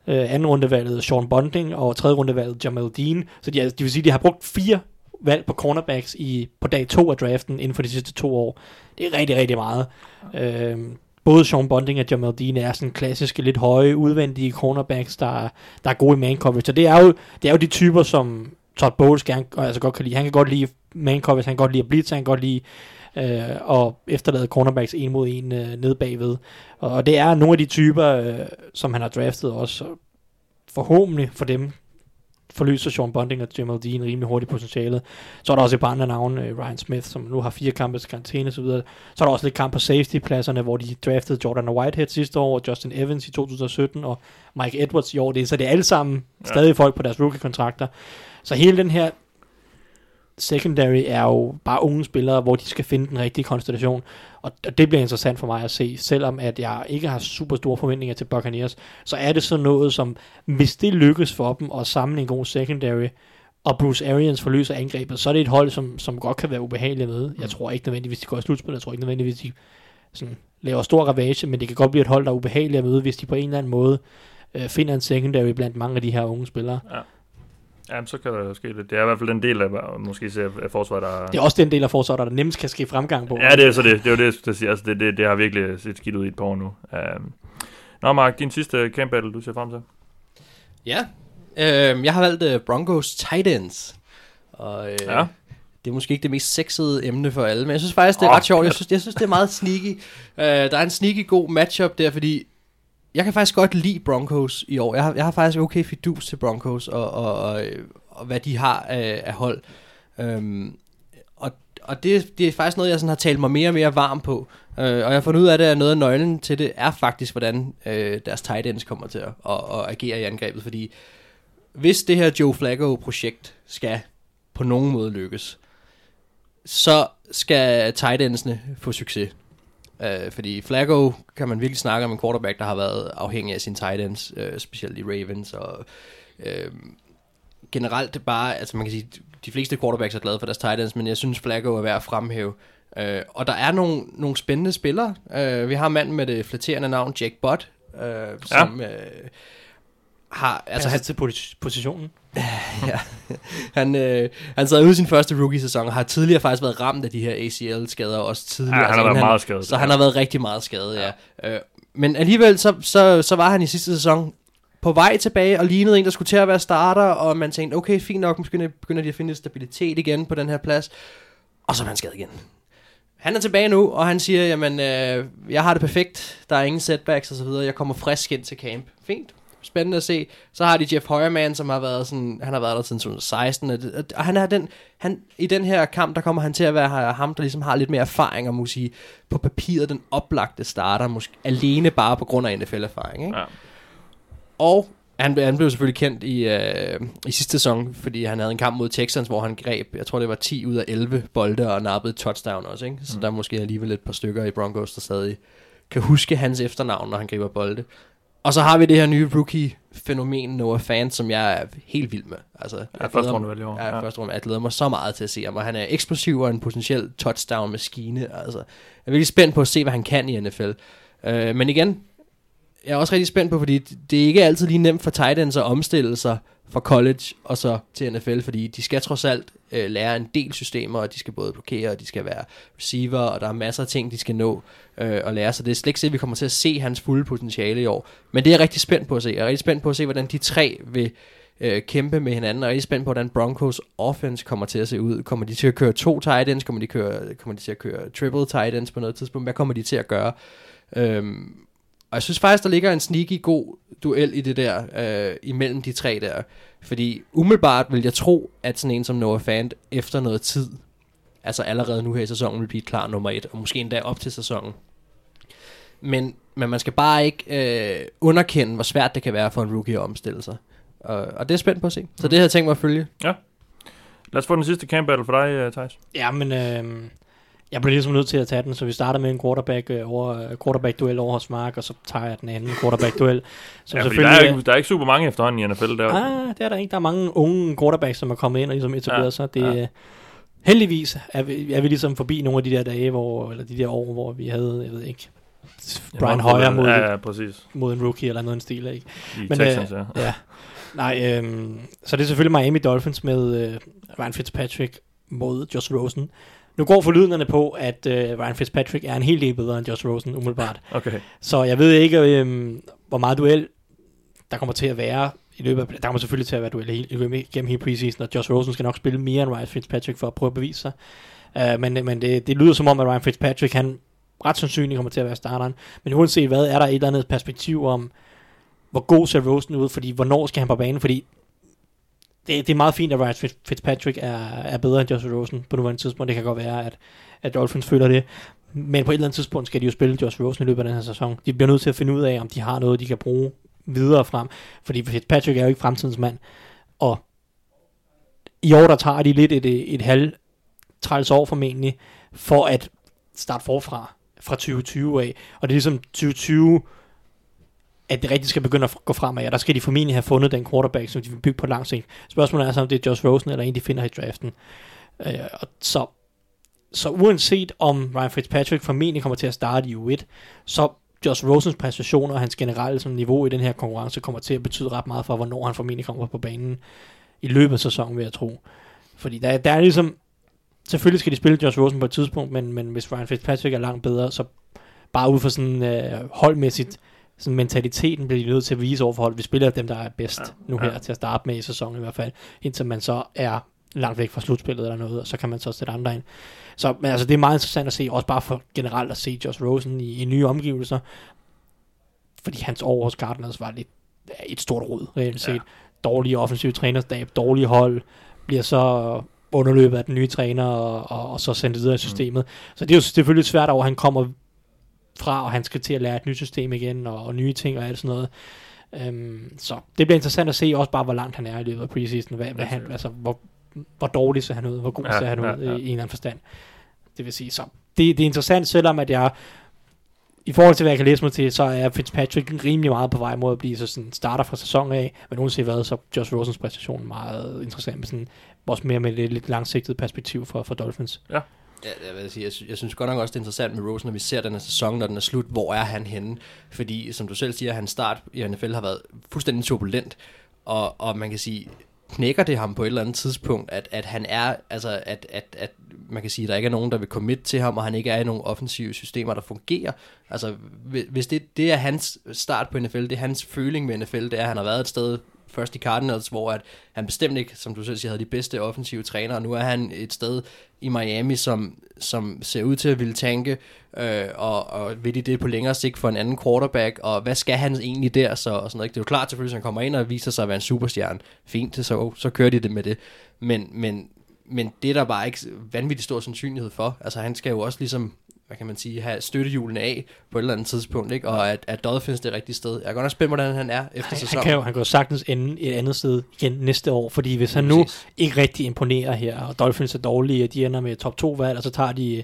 [SPEAKER 5] øh, anden rundevalget Sean Bonding og tredje rundevalget Jamal Dean. Så de, er- de vil sige, de har brugt fire valg på cornerbacks i, på dag to af draften inden for de sidste to år. Det er rigtig, rigtig meget. Øh, både Sean Bonding og Jamal Dean er sådan klassiske, lidt høje, udvendige cornerbacks, der, der er gode i man coverage. Så det er jo, det er jo de typer, som Todd Bowles gerne, altså godt kan lide. Han kan godt lide man coverage, han kan godt lide at blitz, han kan godt lide øh, og efterlade cornerbacks en mod en øh, ned bagved. Og, og det er nogle af de typer, øh, som han har draftet også. Forhåbentlig for dem forløser Sean Bonding og Jamal Dean rimelig hurtigt potentialet. Så er der også et par andre navne, øh, Ryan Smith, som nu har fire kampe til karantæne osv. Så er der også lidt kamp på safety-pladserne, hvor de draftede Jordan Whitehead sidste år, og Justin Evans i 2017, og Mike Edwards i år. Det, så det er alle sammen
[SPEAKER 4] ja.
[SPEAKER 5] stadig folk på deres rookie-kontrakter. Så hele den her secondary er jo bare unge spillere, hvor de skal finde den rigtige konstellation. Og det bliver interessant for mig at se, selvom at jeg ikke har super store forventninger til Buccaneers, så er det sådan noget som, hvis det lykkes for dem at samle en god secondary, og Bruce Arians forløser angrebet, så er det et hold, som, som godt kan være ubehageligt med. Jeg tror ikke nødvendigvis, de går i slutspil, jeg tror ikke nødvendigvis, de sådan, laver stor ravage, men det kan godt blive et hold, der er ubehageligt at møde, hvis de på en eller anden måde øh, finder en secondary blandt mange af de her unge spillere.
[SPEAKER 4] Ja, så kan der ske det. Det er i hvert fald den del af, måske af forsvaret, der...
[SPEAKER 5] Det er også den del af forsvaret, der nemmest kan ske fremgang på.
[SPEAKER 4] Ja, det er så det. Det er jo det, der siger. Altså, det, det, det har virkelig set skidt ud i et par år nu. Um, Nå, Mark, din sidste camp battle, du ser frem til?
[SPEAKER 6] Ja, øh, jeg har valgt uh, Broncos tight ends. Og, øh,
[SPEAKER 4] Ja.
[SPEAKER 6] Det er måske ikke det mest sexede emne for alle, men jeg synes faktisk, det er
[SPEAKER 4] Åh,
[SPEAKER 6] ret sjovt. Jeg synes, jeg synes, det er meget sneaky. Uh, der er en sneaky god matchup der, fordi jeg kan faktisk godt lide Broncos i år. Jeg har, jeg har faktisk okay fidus til Broncos, og, og, og, og hvad de har af, af hold. Øhm, og og det, det er faktisk noget, jeg sådan har talt mig mere og mere varm på. Øh, og jeg har fundet ud af det, at noget af nøglen til det er faktisk, hvordan øh, deres tight ends kommer til at, at, at agere i angrebet. Fordi hvis det her Joe Flacco-projekt skal på nogen måde lykkes, så skal tight endsene få succes. Uh, fordi Flacco kan man virkelig snakke om en quarterback, der har været afhængig af sine tight ends, uh, specielt i Ravens, og uh, generelt det bare, altså man kan sige, de fleste quarterbacks er glade for deres tight ends, men jeg synes Flacco er værd at fremhæve. Uh, og der er nogle, nogle spændende spillere. Uh, vi har manden med det flatterende navn, Jake Butt, uh, som uh, har...
[SPEAKER 5] Altså,
[SPEAKER 6] han,
[SPEAKER 5] til posi- positionen.
[SPEAKER 6] ja. han, øh, han sad ude i sin første rookie-sæson, og har tidligere faktisk været ramt af de her ACL-skader også tidligere.
[SPEAKER 4] Ja, han har
[SPEAKER 6] Altså,
[SPEAKER 4] været
[SPEAKER 6] inden
[SPEAKER 4] meget skadet.
[SPEAKER 6] Så han har været rigtig meget skadet, ja. ja. Øh, men alligevel, så, så, så var han i sidste sæson på vej tilbage og lignede en, der skulle til at være starter, og man tænkte, okay, fint nok, måske begynder de at finde stabilitet igen på den her plads. Og så er han skadet igen. Han er tilbage nu, og han siger, jamen, øh, jeg har det perfekt, der er ingen setbacks og så videre, jeg kommer frisk ind til camp. Fint, spændende at se. Så har de Jeff Højerman, som har været sådan, han har været der siden 2016, og, det, og han er den, han, i den her kamp, der kommer han til at være ham, der ligesom har lidt mere erfaring, og måske sige, på papiret den oplagte starter, måske alene bare på grund af NFL-erfaring, ikke?
[SPEAKER 4] Ja.
[SPEAKER 6] Og han, han blev selvfølgelig kendt i, øh, i sidste sæson, fordi han havde en kamp mod Texans, hvor han greb, jeg tror det var 10 ud af 11 bolde og nappede touchdown også. Ikke? Så mm. der er måske alligevel et par stykker i Broncos, der stadig kan huske hans efternavn, når han griber bolde. Og så har vi det her nye rookie-fænomen, Noah Fant, som jeg er helt vild med. Altså, jeg
[SPEAKER 4] første
[SPEAKER 6] glæder
[SPEAKER 4] runde i år.
[SPEAKER 6] Ja,
[SPEAKER 4] Ja.
[SPEAKER 6] første runde. Jeg glæder mig så meget til at se ham, og han er eksplosiv og en potentiel touchdown-maskine. Altså, jeg er virkelig spændt på at se, hvad han kan i NFL. Øh, men igen, jeg er også rigtig spændt på, fordi det- det er ikke altid lige nemt for tight ends at omstille sig fra college og så til NFL, fordi de skal trods alt øh, lære en del systemer, og de skal både blokere, og de skal være receiver, og der er masser af ting, de skal nå øh, og lære, så det er slet ikke sikkert, at vi kommer til at se hans fulde potentiale i år. Men det er jeg rigtig spændt på at se. Jeg er rigtig spændt på at se, hvordan de tre vil øh, kæmpe med hinanden, og jeg er rigtig spændt på, hvordan Broncos offense kommer til at se ud. Kommer de til at køre to tight ends? Kommer de, køre, kommer de til at køre triple tight ends på noget tidspunkt? Hvad kommer de til at gøre? Øhm, og jeg synes faktisk, der ligger en sneaky god duel i det der, øh, imellem de tre der. Fordi umiddelbart vil jeg tro, at sådan en som Noah Fant efter noget tid, altså allerede nu her i sæsonen, vil blive klar nummer et, og måske endda op til sæsonen. Men, men man skal bare ikke øh, underkende, hvor svært det kan være for en rookie at omstille sig. Og, og det er spændt på at se. Så det har jeg tænkt mig at følge.
[SPEAKER 4] Lad os få den sidste camp battle for dig, øh, Thijs.
[SPEAKER 5] Ja, men øh, jeg bliver ligesom nødt til at tage den, så vi starter med en quarterback, øh, over, quarterback-duel over hos Mark, og så tager jeg den anden quarterback-duel. Som
[SPEAKER 4] Ja, fordi der, er ikke, der er ikke super mange efterhånden i NFL. Der.
[SPEAKER 5] Ah, det er der ikke. Der er mange unge quarterbacks, som er kommet ind og ligesom etableret
[SPEAKER 4] Ja,
[SPEAKER 5] sig. Det,
[SPEAKER 4] ja.
[SPEAKER 5] ja. Heldigvis er vi, er vi ligesom forbi nogle af de der dage, hvor, eller de der år, hvor vi havde, jeg ved ikke, Brian
[SPEAKER 4] håndfuld,
[SPEAKER 5] Hoyer mod,
[SPEAKER 4] Ja,
[SPEAKER 5] ja.
[SPEAKER 4] ja, præcis.
[SPEAKER 5] mod en rookie eller noget i den stil, ikke?
[SPEAKER 4] I
[SPEAKER 5] Men,
[SPEAKER 4] Texans,
[SPEAKER 5] øh,
[SPEAKER 4] ja.
[SPEAKER 5] Ja. Nej, øhm, så det er selvfølgelig Miami Dolphins med øh, Ryan Fitzpatrick mod Josh Rosen. Nu går forlydenderne på, at øh, Ryan Fitzpatrick er en hel del bedre end Josh Rosen, umiddelbart.
[SPEAKER 4] Okay.
[SPEAKER 5] Så jeg ved ikke, øh, hvor meget duel der kommer til at være i løbet af, der kommer selvfølgelig til at være duel hele- gennem hele preseason, og Josh Rosen skal nok spille mere end Ryan Fitzpatrick for at prøve at bevise sig. Uh, men men det, det lyder som om, at Ryan Fitzpatrick, han ret sandsynligt kommer til at være starteren. Men uanset hvad, er der et eller andet perspektiv om, hvor god ser Rosen ud, fordi hvornår skal han på banen, fordi det, det er meget fint, at Ryan Fitzpatrick er, er bedre end Josh Rosen på nuværende tidspunkt. Det kan godt være, at, at Dolphins føler det. Men på et eller andet tidspunkt skal de jo spille Josh Rosen i løbet af den her sæson. De bliver nødt til at finde ud af, om de har noget, de kan bruge videre frem. Fordi Fitzpatrick er jo ikke fremtidens mand. Og i år, der tager de lidt et, et, et halv træls år formentlig, for at starte forfra fra 2020 af. Og det er ligesom 2020, at det rigtigt skal begynde at gå fremad. Og der skal de formentlig have fundet den quarterback, som de vil bygge på lang sigt. Spørgsmålet er så, om det er Josh Rosen eller en, de finder i draften. Øh, og så, så uanset om Ryan Fitzpatrick formentlig kommer til at starte i U1, så Josh Rosens præstationer og hans generelle som niveau i den her konkurrence kommer til at betyde ret meget for, hvornår han formentlig kommer på banen i løbet af sæsonen, vil jeg tro. Fordi der, der er ligesom, selvfølgelig skal de spille Josh Rosen på et tidspunkt, men, men hvis Ryan Fitzpatrick er langt bedre, så bare ud fra sådan øh, holdmæssigt, sådan mentaliteten bliver de nødt til at vise overfor hold. Vi spiller dem, der er bedst ja, nu her
[SPEAKER 4] ja.
[SPEAKER 5] til at starte med i sæsonen i hvert fald, indtil man så er langt væk fra slutspillet eller noget, og så kan man så sætte andre ind. Så men altså, det er meget interessant at se, også bare for generelt at se Josh Rosen i, i nye omgivelser, fordi hans år hos Cardinals var lidt et stort rod, reelt set. Ja. Dårlige offensive trænerstab, dårlige hold, bliver så underløbet af den nye træner, og, og, og så sendt videre i systemet. Mm. Så det er jo selvfølgelig svært over, at han kommer fra, og han skal til at lære et nyt system igen, og, og nye ting og alt sådan noget. Øhm, så det bliver interessant at se også bare, hvor langt han er i løbet af preseason. Hvad, hvad han, altså, hvor, hvor dårlig ser han ud, hvor god
[SPEAKER 4] Ja,
[SPEAKER 5] ser han ud
[SPEAKER 4] ja,
[SPEAKER 5] i,
[SPEAKER 4] ja.
[SPEAKER 5] i en eller anden forstand. Det vil sige, så det, det er interessant, selvom at jeg i forhold til, hvad jeg kan læse mig til, så er Fitzpatrick rimelig meget på vej mod at blive så sådan starter fra sæsonen af, men uanset hvad, så Josh Rosens præstation meget interessant, med sådan, også mere med et lidt langsigtet perspektiv for, for Dolphins.
[SPEAKER 6] Ja, jeg, vil sige, jeg, synes, jeg synes godt nok også, det er interessant med Rosen, når vi ser den her sæson, når den er slut, hvor er han henne? Fordi, som du selv siger, hans start i NFL har været fuldstændig turbulent, og, og man kan sige, knækker det ham på et eller andet tidspunkt, at, at han er, altså at, at, at man kan sige, at der ikke er nogen, der vil commit til ham, og han ikke er i nogle offensive systemer, der fungerer. Altså, hvis det, det er hans start på NFL, det er hans føling med NFL, det er, at han har været et sted først i Cardinals, hvor at han bestemt ikke, som du selv siger, havde de bedste offensive trænere, nu er han et sted i Miami, som, som ser ud til at ville tanke, øh, og, og vil de det på længere sigt for en anden quarterback, og hvad skal han egentlig der, så, og sådan noget. ikke? Det er jo klart selvfølgelig, at han kommer ind og viser sig at være en superstjerne, fint, så, så kører de det med det, men, men, men det er der bare ikke vanvittig stor sandsynlighed for, altså han skal jo også ligesom hvad kan man sige, have støttehjulene af på et eller andet tidspunkt, ikke? og at, at Dolphins det rigtige sted. Jeg er godt nok spændt, hvordan han er efter
[SPEAKER 5] Han,
[SPEAKER 6] sæsonen.
[SPEAKER 5] han, kan jo, han kan jo sagtens ende et andet sted igen næste år, fordi hvis han nu
[SPEAKER 6] præcis.
[SPEAKER 5] ikke rigtig imponerer her, og Dolphins er dårlige, og de ender med top 2 valg, og så tager de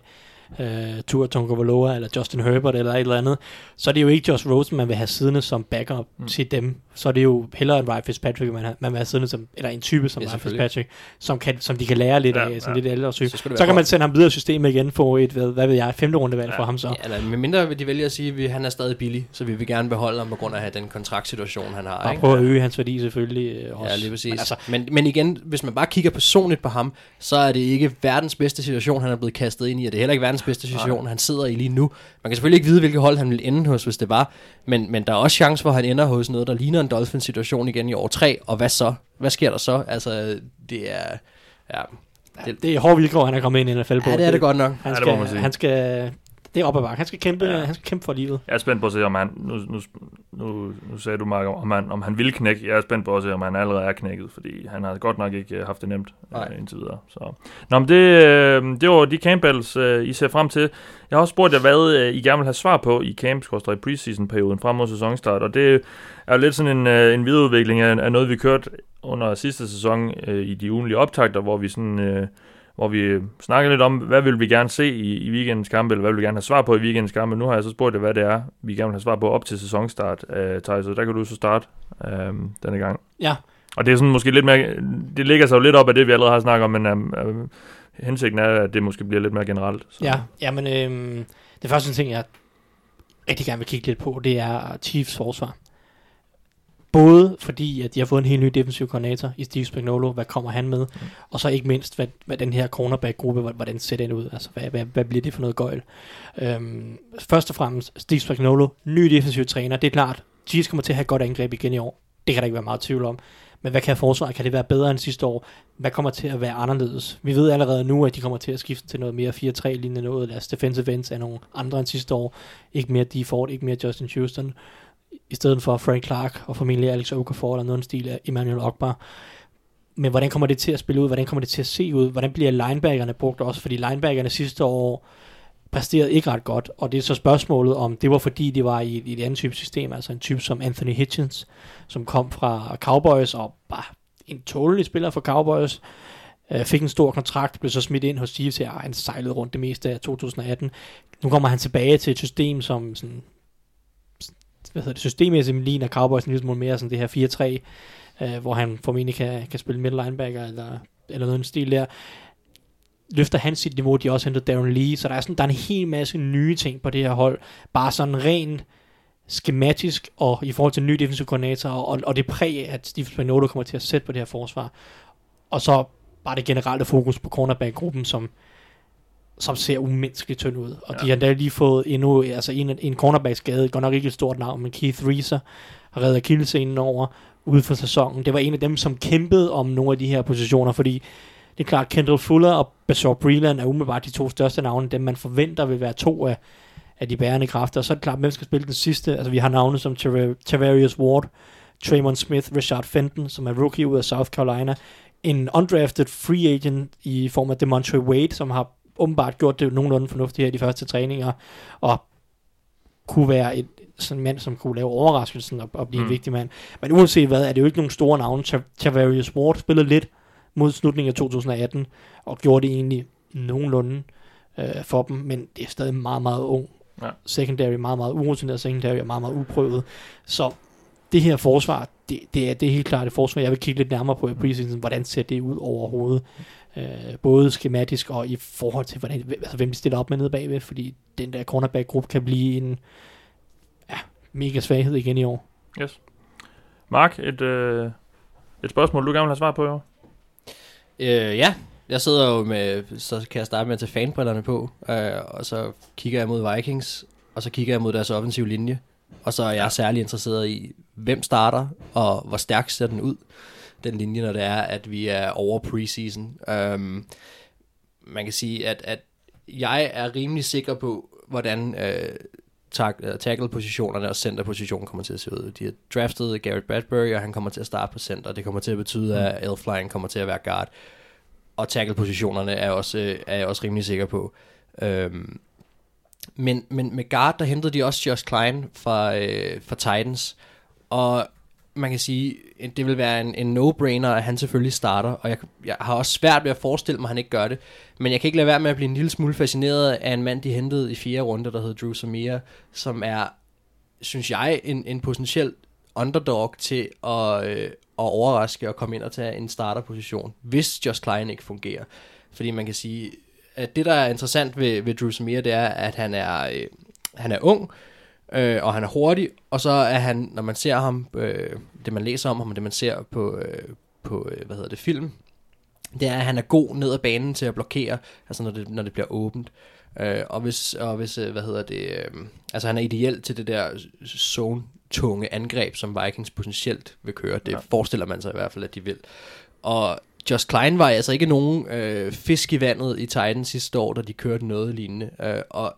[SPEAKER 5] uh, Tua Tagovailoa eller Justin Herbert eller et eller andet, så er det jo ikke Josh Rosen, man vil have siddende som backup mm. til dem. Så er det jo hellere en Ryan Fitzpatrick, man, har, man vil have siddende som, eller en type som
[SPEAKER 6] Ja,
[SPEAKER 5] Ryan. Fitzpatrick, som, kan, som de kan lære lidt
[SPEAKER 4] Ja,
[SPEAKER 5] af, sådan
[SPEAKER 4] ja.
[SPEAKER 5] lidt ældre type.
[SPEAKER 6] Så
[SPEAKER 5] Så, kan man
[SPEAKER 6] godt.
[SPEAKER 5] sende ham videre i systemet igen, få et, hvad, hvad ved jeg, femte rundevalg ja. for ham så.
[SPEAKER 6] Ja, eller medmindre de vælger at sige, at han er stadig billig, så vi vil gerne beholde ham på grund af den kontraktsituation, han har.
[SPEAKER 5] Bare
[SPEAKER 6] ikke?
[SPEAKER 5] prøve at øge hans værdi selvfølgelig øh, også.
[SPEAKER 6] Ja, lige præcis.
[SPEAKER 5] Men altså,
[SPEAKER 6] Men, men igen, hvis man bare kigger personligt på ham, så er det ikke verdens bedste situation, han er blevet kastet ind i, og det er heller ikke verdens bedste situation, han sidder i lige nu. Man kan selvfølgelig ikke vide, hvilket hold han vil ende hos, hvis det var, men, men der er også chance for, at han ender hos noget, der ligner en Dolphins-situation igen i år 3, og hvad så? Hvad sker der så? Altså, det er... Ja,
[SPEAKER 5] det, det er hårde vilkår, han er kommet ind i NFL på.
[SPEAKER 6] ja det er det godt nok.
[SPEAKER 5] Han
[SPEAKER 4] Ja, det
[SPEAKER 5] skal,
[SPEAKER 4] må man sige.
[SPEAKER 5] han skal, det er op ad bakke. Han skal kæmpe,
[SPEAKER 4] Ja.
[SPEAKER 5] han skal kæmpe for livet.
[SPEAKER 4] Jeg er spændt på at se, om han, nu, nu, nu, nu sagde du, Mark, om han, om han vil knække. Jeg er spændt på at se, om han allerede er knækket, fordi han har godt nok ikke øh, haft det nemt
[SPEAKER 6] Nej.
[SPEAKER 4] øh, indtil videre. Så. Nå, men det, øh, det var de camp battles, øh, I ser frem til. Jeg har også spurgt jer, hvad I gerne vil have svar på i camp i preseason-perioden frem mod sæsonstart, og det er lidt sådan en, en videreudvikling af, af noget, vi kørte under sidste sæson øh, i de ugenlige optagter, hvor vi sådan... Øh, hvor vi øh, snakker lidt om, hvad vil vi gerne se i, i weekendens kampe, eller hvad vil vi gerne have svar på i weekendens kampe. Nu har jeg så spurgt jer, hvad det er, vi gerne vil have svar på op til sæsonstart, øh, Thijs, så der kan du så starte øh, denne gang.
[SPEAKER 5] Ja,
[SPEAKER 4] Og det er sådan måske lidt mere, det ligger sig jo lidt op af det, vi allerede har snakket om, men øh, øh, hensigten er, at det måske bliver lidt mere generelt. Så.
[SPEAKER 5] ja. Jamen, øhm, det første ting, jeg rigtig gerne vil kigge lidt på, det er Chiefs forsvar. Både fordi, at de har fået en helt ny defensiv koordinator i Steve Spagnuolo, hvad kommer han med, mm. og så ikke mindst, hvad, hvad den her cornerback-gruppe, hvor- hvordan ser den ud, altså hvad, hvad, hvad bliver det for noget gøjl. Øhm, først og fremmest, Steve Spagnuolo, ny defensiv træner, det er klart, Chiefs kommer til at have et godt angreb igen i år, det kan der ikke være meget tvivl om. Men hvad kan forsvaret? Kan det være bedre end sidste år? Hvad kommer til at være anderledes? Vi ved allerede nu, at de kommer til at skifte til noget mere 4-3-lignende noget. Deres defensive ends er nogle andre end sidste år. Ikke mere Deford, ikke mere Justin Houston. I stedet for Frank Clark og formentlig Alex Okafor eller noget stil af Emmanuel Ogbar. Men hvordan kommer det til at spille ud? Hvordan kommer det til at se ud? Hvordan bliver linebackerne brugt også? Fordi linebackerne sidste år præsterede ikke ret godt, og det er så spørgsmålet om, det var fordi, de var i, i et andet type system, altså en type som Anthony Hitchens, som kom fra Cowboys, og bare en tålelig spiller for Cowboys, øh, fik en stor kontrakt, blev så smidt ind hos Chiefs og han sejlede rundt det meste af 2018. Nu kommer han tilbage til et system, som sådan, hvad hedder det, systemmæssigt ligner Cowboys en lille smule mere sådan det her 4-3, øh, hvor han formentlig kan, kan spille middle linebacker, eller, eller noget i den stil der løfter han sit niveau, de har også hentet Darren Lee, så der er, sådan, der er en hel masse nye ting på det her hold, bare sådan rent skematisk, og i forhold til ny defensiv koordinator, og, og det præg, at Steve Spagnuolo kommer til at sætte på det her forsvar. Og så bare det generelle fokus på cornerback-gruppen, som, som ser umenneskeligt tynd ud. Og ja. de har da lige fået endnu, altså en, en cornerback-skade, godt nok ikke et stort navn, men Keith Reeser har reddet akillescenen over ude for sæsonen. Det var en af dem, som kæmpede om nogle af de her positioner, fordi det er klart, Kendall Fuller og Bashaw Breland er umiddelbart de to største navne, dem man forventer vil være to af, af de bærende kræfter. Og så er det klart, hvem skal spille den sidste? Altså vi har navne som Tav- Tavarius Ward, Traymon Smith, Richard Fenton, som er rookie ud af South Carolina, en undrafted free agent i form af Demontre Wade, som har åbenbart gjort det nogenlunde fornuftigt her i de første træninger, og kunne være et sådan en mand, som kunne lave overraskelsen og, og blive mm. en vigtig mand. Men uanset hvad, er det jo ikke nogen store navne. Tav- Tavarius Ward spillede lidt mod slutningen af 2018, og gjorde det egentlig nogenlunde øh, for dem, men det er stadig meget, meget ung.
[SPEAKER 4] Ja.
[SPEAKER 5] Secondary, meget, meget urutineret secondary, og meget, meget uprøvet. Så det her forsvar, det, det, er, det er helt klart et forsvar, jeg vil kigge lidt nærmere på i preseason, hvordan ser det ud overhovedet. Øh, både skematisk og i forhold til, hvordan, altså, hvem de stiller op med nede bagved, fordi den der cornerback-gruppe kan blive en ja, mega svaghed igen i år.
[SPEAKER 4] Yes. Mark, et, øh, et spørgsmål, du gerne vil have svar på i år?
[SPEAKER 6] Øh, ja, jeg sidder jo med, så kan jeg starte med at tage fanbrillerne på, øh, og så kigger jeg mod Vikings, og så kigger jeg mod deres offensive linje, og så er jeg særlig interesseret i, hvem starter, og hvor stærk ser den ud, den linje, når det er, at vi er over preseason. Um, man kan sige, at, at jeg er rimelig sikker på, hvordan øh, tak- øh, tackle-positionerne og center-positionen kommer til at se ud. De har draftet Garrett Bradbury, og han kommer til at starte på center. Det kommer til at betyde, at Elfline kommer til at være guard. Og tackle-positionerne er, også, øh, er jeg også rimelig sikker på. Øhm, men, men med guard, der hentede de også Josh Klein fra, øh, fra Titans. Og man kan sige, det vil være en, en no-brainer, at han selvfølgelig starter, og jeg, jeg har også svært ved at forestille mig, at han ikke gør det. Men jeg kan ikke lade være med at blive en lille smule fascineret af en mand, de hentede i fjerde runde, der hedder Drew Samia, som er, synes jeg, en, en potentiel underdog til at, øh, at overraske og komme ind og tage en starterposition, hvis Josh Klein ikke fungerer. Fordi man kan sige, at det, der er interessant ved, ved Drew Samir, det er, at han er, øh, han er ung, øh, og han er hurtig, og så er han, når man ser ham, øh, det man læser om ham, og det man ser på, øh, på øh, hvad hedder det, film, det er, at han er god ned ad banen til at blokere, altså når det, når det bliver åbent. Øh, og hvis, og hvis øh, hvad hedder det, øh, altså han er ideel til det der zone tunge angreb, som Vikings potentielt vil køre. Det ja. forestiller man sig i hvert fald, at de vil. Og Josh Klein var altså ikke nogen øh, fisk i vandet i Titans sidste år, da de kørte noget lignende. Øh, og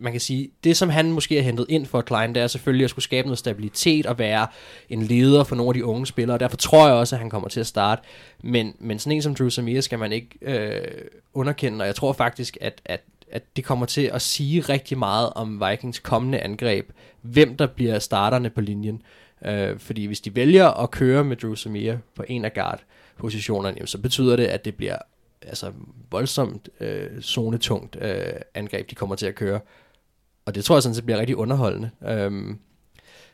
[SPEAKER 6] man kan sige, det som han måske har hentet ind for Klein, det er selvfølgelig at skulle skabe noget stabilitet og være en leder for nogle af de unge spillere. Derfor tror jeg også, at han kommer til at starte. Men, men sådan en som Drew Samir skal man ikke øh, underkende, og jeg tror faktisk, at, at, at det kommer til at sige rigtig meget om Vikings kommende angreb, hvem der bliver starterne på linjen. Øh, fordi hvis de vælger at køre med Drew Samir på en af guard positionerne, så betyder det, at det bliver altså voldsomt øh, zonetungt øh, angreb, de kommer til at køre. Og det tror jeg sådan set bliver rigtig underholdende. Øhm,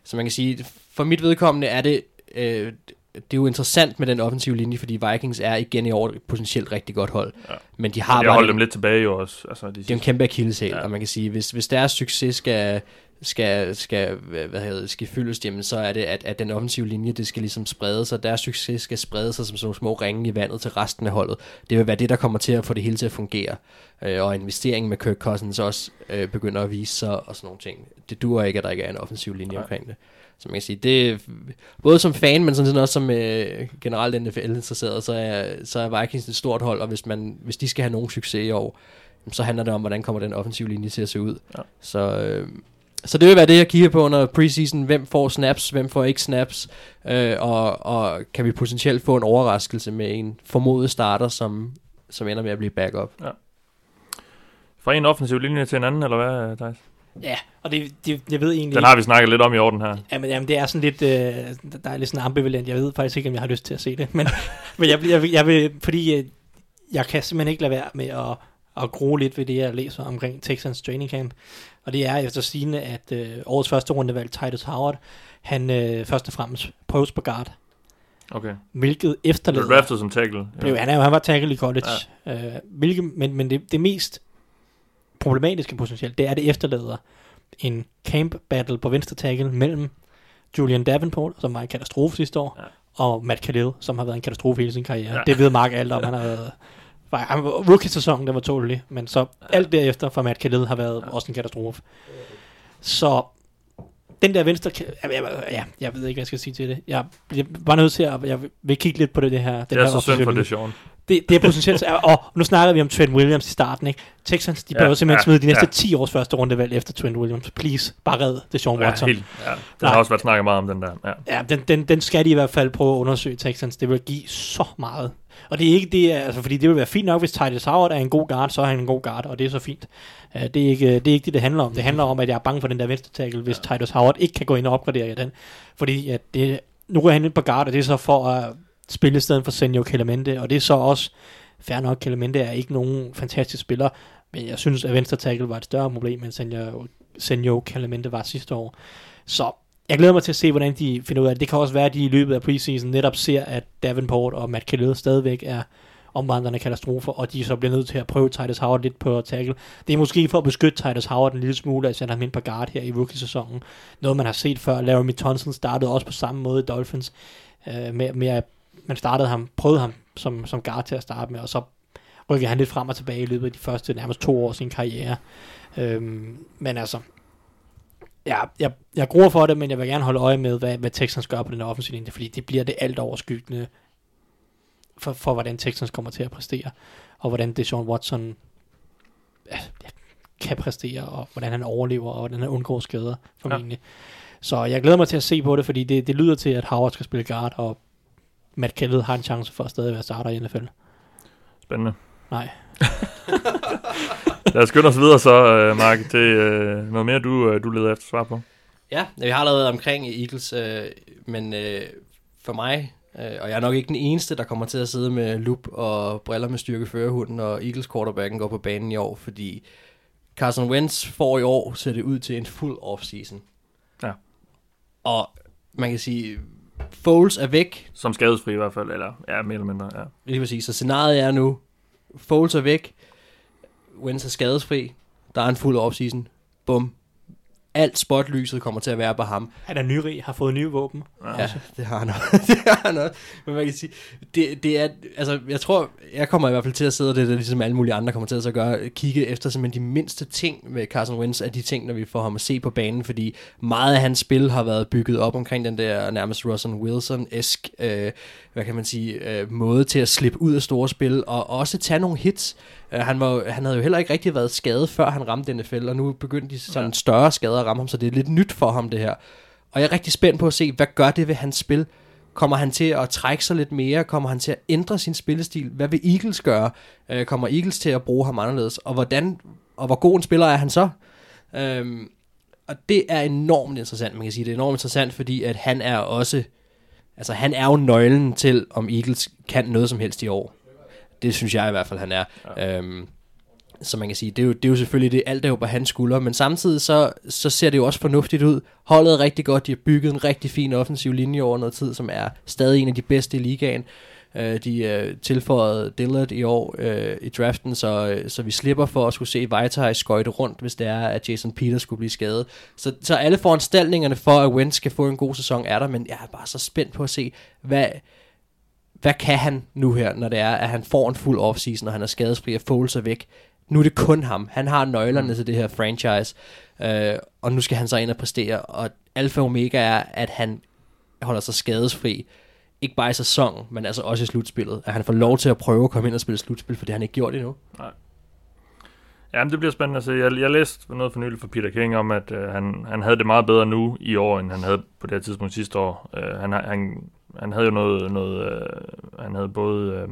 [SPEAKER 6] så man kan sige, for mit vedkommende er det, øh, det er jo interessant med den offensive linje, fordi Vikings er igen i år et potentielt rigtig godt hold. Ja. Men de har
[SPEAKER 4] Jeg
[SPEAKER 6] bare
[SPEAKER 4] holdt dem lidt tilbage jo også. Altså, de
[SPEAKER 6] det er en kæmpe akilleshæl. Ja. og man kan sige, hvis, hvis deres succes skal, skal, skal, hvad hedder det, skal fyldes, jamen, så er det, at, at den offensive linje, det skal ligesom sprede sig. Deres succes skal sprede sig som sådan nogle små ringe i vandet til resten af holdet. Det vil være det, der kommer til at få det hele til at fungere. Øh, og investeringen med Kirk Cousins også øh, begynder at vise sig og sådan nogle ting. Det duer ikke, at der ikke er en offensiv linje
[SPEAKER 4] Nej.
[SPEAKER 6] omkring det. Så man kan sige, det både som fan, men sådan set også som øh, generelt NFL-interesseret, så er, så er Vikings et stort hold, og hvis, man, hvis de skal have nogen succes i år, så handler det om, hvordan kommer den offensive linje til at se ud.
[SPEAKER 4] Ja.
[SPEAKER 6] Så, øh, så det vil være det, jeg kigger på under preseason. Hvem får snaps, hvem får ikke snaps, øh, og, og kan vi potentielt få en overraskelse med en formodet starter, som, som ender med at blive backup.
[SPEAKER 4] Fra en offensiv linje til en anden, eller hvad, Thijs?
[SPEAKER 5] Ja, og det, det, jeg ved egentlig
[SPEAKER 4] Den har vi snakket lidt om i orden her.
[SPEAKER 5] Jamen, jamen, det er sådan lidt, øh, der er lidt sådan ambivalent. Jeg ved faktisk ikke, om jeg har lyst til at se det. Men, men jeg, jeg, vil- jeg vil, fordi øh, jeg kan simpelthen ikke lade være med at, at gro lidt ved det, jeg læser omkring Texans training camp. Og det er efter sigende, at øh, årets første rundevalg, Titus Howard, han øh, først og fremmest prøves på guard.
[SPEAKER 4] Okay.
[SPEAKER 5] Hvilket
[SPEAKER 4] Blev
[SPEAKER 5] efterlader...
[SPEAKER 4] draftet som tackle.
[SPEAKER 5] Blev, han, er, jo- han var tackle i college. Ja. Øh, hvilket, men men det, det mest problematiske potentielt, det er, det efterlader en camp battle på venstre tackle mellem Julian Davenport, som var en katastrofe sidste år,
[SPEAKER 4] Ja.
[SPEAKER 5] ja. og Matt Khalil, som har været en katastrofe hele sin karriere.
[SPEAKER 4] Ja.
[SPEAKER 5] Ja. Det ved Mark alt om. Han har været, var rookie-sæsonen, den var tålelig, men så alt derefter for Matt Khalil har været ja. også en katastrofe. Så den der venstre... Ja, jeg, ja, jeg ved ikke, hvad jeg skal sige til det. Jeg bliver bare nødt til at... Jeg vil kigge lidt på det, det her. Den
[SPEAKER 4] Det er
[SPEAKER 5] her
[SPEAKER 4] så synd for
[SPEAKER 5] offensive
[SPEAKER 4] det,
[SPEAKER 5] det, er potentielt, og nu snakker vi om Trent Williams i starten, ikke? Texans, de
[SPEAKER 4] Ja,
[SPEAKER 5] bør jo simpelthen
[SPEAKER 4] ja,
[SPEAKER 5] smide de næste
[SPEAKER 4] ja.
[SPEAKER 5] 10 års første rundevalg efter Trent Williams. Please, bare red det Sean
[SPEAKER 4] Ja,
[SPEAKER 5] Watson.
[SPEAKER 4] helt, ja. Den
[SPEAKER 5] Nej.
[SPEAKER 4] har også været snakket meget om, den der. Ja.
[SPEAKER 5] Ja, den, den, den skal de i hvert fald prøve at undersøge Texans. Det vil give så meget. Og det er ikke det, altså, fordi det vil være fint nok, hvis Titus Howard er en god guard, så er han en god guard, og det er så fint. Uh, det, er ikke, det er ikke det, det handler om. Det handler om, at jeg er bange for den der venstre tackle, hvis ja. Titus Howard ikke kan gå ind og opgradere den. Fordi at det, nu er han ind på guard, og det er så for at spille i stedet for Senio Clemente, og det er så også, fair nok, Clemente er ikke nogen fantastisk spiller, men jeg synes, at venstre tackle var et større problem, end Senio, Senio Clemente var sidste år. Så jeg glæder mig til at se, hvordan de finder ud af det. Det kan også være, at de i løbet af preseason netop ser, at Davenport og Matt Khalil stadigvæk er omvandrende katastrofer, og de så bliver nødt til at prøve Titus Howard lidt på tackle. Det er måske for at beskytte Titus Howard en lille smule, at sende ham ind på guard her i rookie-sæsonen. Noget, man har set før. Laramie Thompson startede også på samme måde i Dolphins, øh, med, med at man startede ham, prøvede ham som, som guard til at starte med, og så rykkede han lidt frem og tilbage i løbet af de første nærmest to år af sin karriere. Øhm, men altså, ja, jeg, jeg gruer for det, men jeg vil gerne holde øje med, hvad, hvad Texans gør på den offensive linje, fordi det bliver det alt overskyggende for, for, hvordan Texans kommer til at præstere, og hvordan Deshaun Watson ja, kan præstere, og hvordan han overlever, og hvordan han undgår skader, formentlig. Ja. Så jeg glæder mig til at se på det, fordi det, det lyder til, at Howard skal spille guard, og Matt Kennedy har en chance for at stadig være starter i NFL.
[SPEAKER 4] Spændende.
[SPEAKER 5] Nej.
[SPEAKER 4] Lad os skynde os videre så, uh, Mark, til uh, noget mere, du, uh, du leder efter svar på.
[SPEAKER 6] Ja, vi har lavet omkring Eagles, øh, men øh, for mig, øh, og jeg er nok ikke den eneste, der kommer til at sidde med lup og briller med styrke førerhunden, og Eagles quarterbacken går på banen i år, fordi Carson Wentz får i år, ser det ud til en fuld offseason.
[SPEAKER 4] Ja.
[SPEAKER 6] Og man kan sige, Foles er væk,
[SPEAKER 4] Som skadesfri i hvert fald, eller ja, mere eller mindre, ja.
[SPEAKER 6] lige præcis, så scenariet er nu, Foles er væk, Wentz er skadesfri, der er en fuld offseason, bum. Alt spotlyset kommer til at være på ham.
[SPEAKER 5] Han er nyrig, har fået nye våben.
[SPEAKER 6] Ja, det har han også. det har han også. Men man kan sige, det, det er, altså, jeg tror, jeg kommer i hvert fald til at sidde, og det er det, ligesom alle mulige andre kommer til at så gøre, kigge efter simpelthen de mindste ting med Carson Wentz, af de ting, når vi får ham at se på banen, fordi meget af hans spil har været bygget op omkring den der nærmest Russell Wilson-esk, øh, hvad kan man sige, øh, måde til at slippe ud af store spil, og også tage nogle hits. Uh, han, var, han havde jo heller ikke rigtig været skadet, før han ramte NFL, og nu begyndte de sådan ja. større skader at ramme ham, så det er lidt nyt for ham, det her. Og jeg er rigtig spændt på at se, hvad gør det ved hans spil? Kommer han til at trække sig lidt mere? Kommer han til at ændre sin spillestil? Hvad vil Eagles gøre? Uh, kommer Eagles til at bruge ham anderledes? Og hvordan og hvor god en spiller er han så? Um, og det er enormt interessant, man kan sige. Det er enormt interessant, fordi at han er også... Altså, han er jo nøglen til, om Eagles kan noget som helst i år. Det synes jeg i hvert fald, han er. Ja. Øhm, så man kan sige, det er, jo, det er jo selvfølgelig det, alt er jo på hans skuldre, men samtidig så, så ser det jo også fornuftigt ud. Holdet er rigtig godt, de har bygget en rigtig fin offensiv linje over noget tid, som er stadig en af de bedste i ligaen. Øh, de øh, tilføjede Dillard i år øh, i draften, så, øh, så vi slipper for at skulle se Vejtaj skøjte rundt, hvis det er, at Jason Peters skulle blive skadet. Så, så alle foranstaltningerne for, at Wentz skal få en god sæson, er der, men jeg er bare så spændt på at se, hvad, hvad kan han nu her, når det er, at han får en fuld offseason, og han er skadesfri og Foles er væk. Nu er det kun ham. Han har nøglerne mm. til det her franchise, øh, og nu skal han så ind og præstere. Og alfa og omega er, at han holder sig skadesfri. Ikke bare i sæsonen, men altså også i slutspillet. At han får lov til at prøve at komme ind og spille slutspil, for det har han ikke gjort endnu.
[SPEAKER 4] Ja, men det bliver spændende at se. Jeg, jeg læste noget for nylig fra Peter King om, at øh, han, han havde det meget bedre nu i år, end han havde på det her tidspunkt sidste år. Øh, han, han, han havde jo noget, noget øh, han havde både, øh,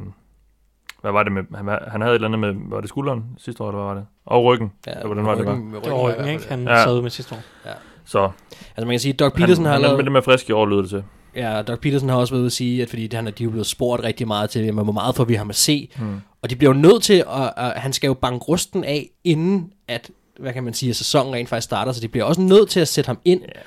[SPEAKER 4] hvad var det med, han, han havde et eller andet med, var det skulderen sidste år, eller hvad var det? Og ryggen,
[SPEAKER 6] Ja,
[SPEAKER 4] eller hvordan var det, var?
[SPEAKER 6] med
[SPEAKER 5] Det var ryggen, ikke? Han
[SPEAKER 4] Ja.
[SPEAKER 5] ja. sad ud med sidste år.
[SPEAKER 4] Så
[SPEAKER 6] Altså man kan sige, at Doug Peterson
[SPEAKER 4] han,
[SPEAKER 6] har
[SPEAKER 4] han,
[SPEAKER 6] lavet...
[SPEAKER 4] med det med frisk i år, lyder det til.
[SPEAKER 6] Ja, Doug Peterson har også været ude at sige, at fordi han, de er blevet spurgt rigtig meget til, hvor meget får vi ham at se.
[SPEAKER 4] Hmm.
[SPEAKER 6] Og de bliver jo nødt til, at, at han skal jo banke rusten af, inden at, hvad kan man sige, at sæsonen rent faktisk starter, så de bliver også nødt til at sætte ham ind.
[SPEAKER 4] Ja.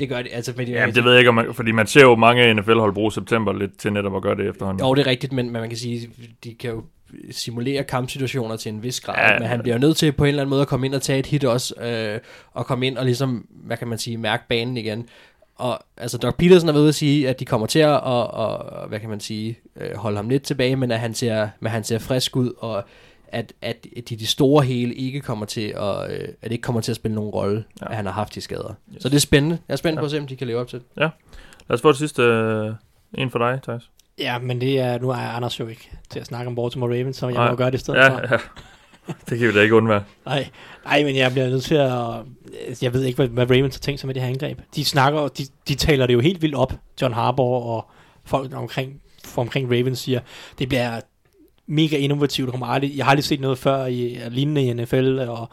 [SPEAKER 6] Det gør de, altså med de,
[SPEAKER 4] Jamen, det ved jeg ikke, om man, fordi man ser jo mange NFL-hold bruge september lidt til netop at gøre det efterhånden.
[SPEAKER 6] Jo, det er rigtigt, men, man kan sige, de kan jo simulere kampsituationer til en vis grad,
[SPEAKER 4] Ja,
[SPEAKER 6] men han bliver nødt til på en eller anden måde at komme ind og tage et hit også, øh, og komme ind og ligesom, hvad kan man sige, mærke banen igen. og altså Doc Peterson er ved at sige, at de kommer til at, og, og, hvad kan man sige, øh, holde ham lidt tilbage, men at han ser, men han ser frisk ud, og at, at de, de store hele ikke kommer til at, øh, at det ikke kommer til at spille nogen rolle, ja. at han har haft de skader. Yes. Så det er spændende. Jeg er spændt ja. på at se, om de kan leve op til det.
[SPEAKER 4] Lad os få det sidste øh, en for dig, Thijs.
[SPEAKER 5] Ja, men det er, nu er Anders jo ikke til at snakke om Baltimore Ravens, så jeg
[SPEAKER 4] Nej.
[SPEAKER 5] må gøre det i stedet
[SPEAKER 4] Ja,
[SPEAKER 5] for.
[SPEAKER 4] ja. Det kan vi da ikke undvære.
[SPEAKER 5] Nej, nej, men jeg bliver nødt til at... Jeg ved ikke, hvad, hvad Ravens har tænkt sig med det her angreb. De snakker, de, de taler det jo helt vildt op. John Harbaugh og folk omkring, omkring Ravens siger, det bliver mega innovativt. Kommer aldrig, jeg har aldrig set noget før i lignende i NFL, og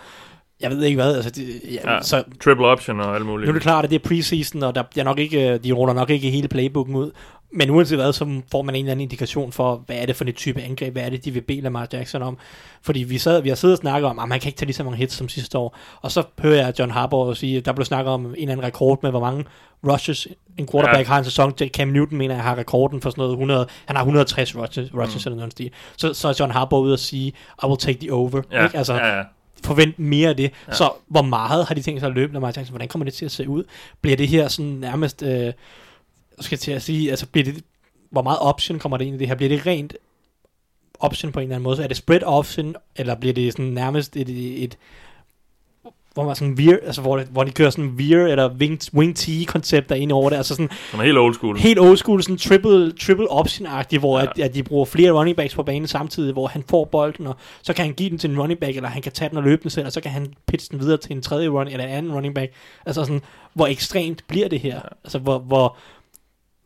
[SPEAKER 5] jeg ved ikke hvad. Altså, det, ja,
[SPEAKER 4] Ja.
[SPEAKER 5] Så
[SPEAKER 4] Triple option og alt muligt.
[SPEAKER 5] nu er det klart, at det er preseason, og der, jeg nok ikke, de ruller nok ikke hele playbooken ud. Men uanset hvad, så får man en eller anden indikation for, hvad er det for en type angreb, hvad er det, de vil bede Lamar Jackson om. Fordi vi, sad, vi har siddet og snakket om, at man kan ikke tage lige så mange hits som sidste år. Og så hører jeg John Harbaugh sige, at der blev snakket om en eller anden rekord med, hvor mange rushes en quarterback
[SPEAKER 4] Ja.
[SPEAKER 5] har en sæson. Cam Newton mener, jeg har rekorden for sådan noget 100, han har 160 rushes, rushes mm. eller noget stil. Så, så er John Harbaugh ude at sige, I will take the over.
[SPEAKER 4] Ja,
[SPEAKER 5] Ikke? Altså,
[SPEAKER 4] ja, ja.
[SPEAKER 5] forvent mere af det.
[SPEAKER 4] Ja.
[SPEAKER 5] Så hvor meget har de tænkt sig at løbe, Lamar Jackson? Hvordan kommer det til at se ud? Bliver det her sådan nærmest, øh, skal jeg til at sige, altså bliver det, hvor meget option kommer det ind i det her? Bliver det rent option på en eller anden måde? Så er det spread option, eller bliver det sådan nærmest et, et, et hvor man sådan veer, altså hvor, hvor de kører sådan veer eller wing, wing T koncepter ind over det, altså sådan
[SPEAKER 4] er helt old school.
[SPEAKER 5] helt old school, sådan triple, triple option-agtigt, hvor
[SPEAKER 4] Ja.
[SPEAKER 5] ja. at, at de bruger flere running backs på banen samtidig, hvor han får bolden, og så kan han give den til en running back, eller han kan tage den og løbe den selv, og så kan han pitche den videre til en tredje running, eller en anden running back. Altså sådan, hvor ekstremt bliver det her? Ja. Altså, hvor, hvor,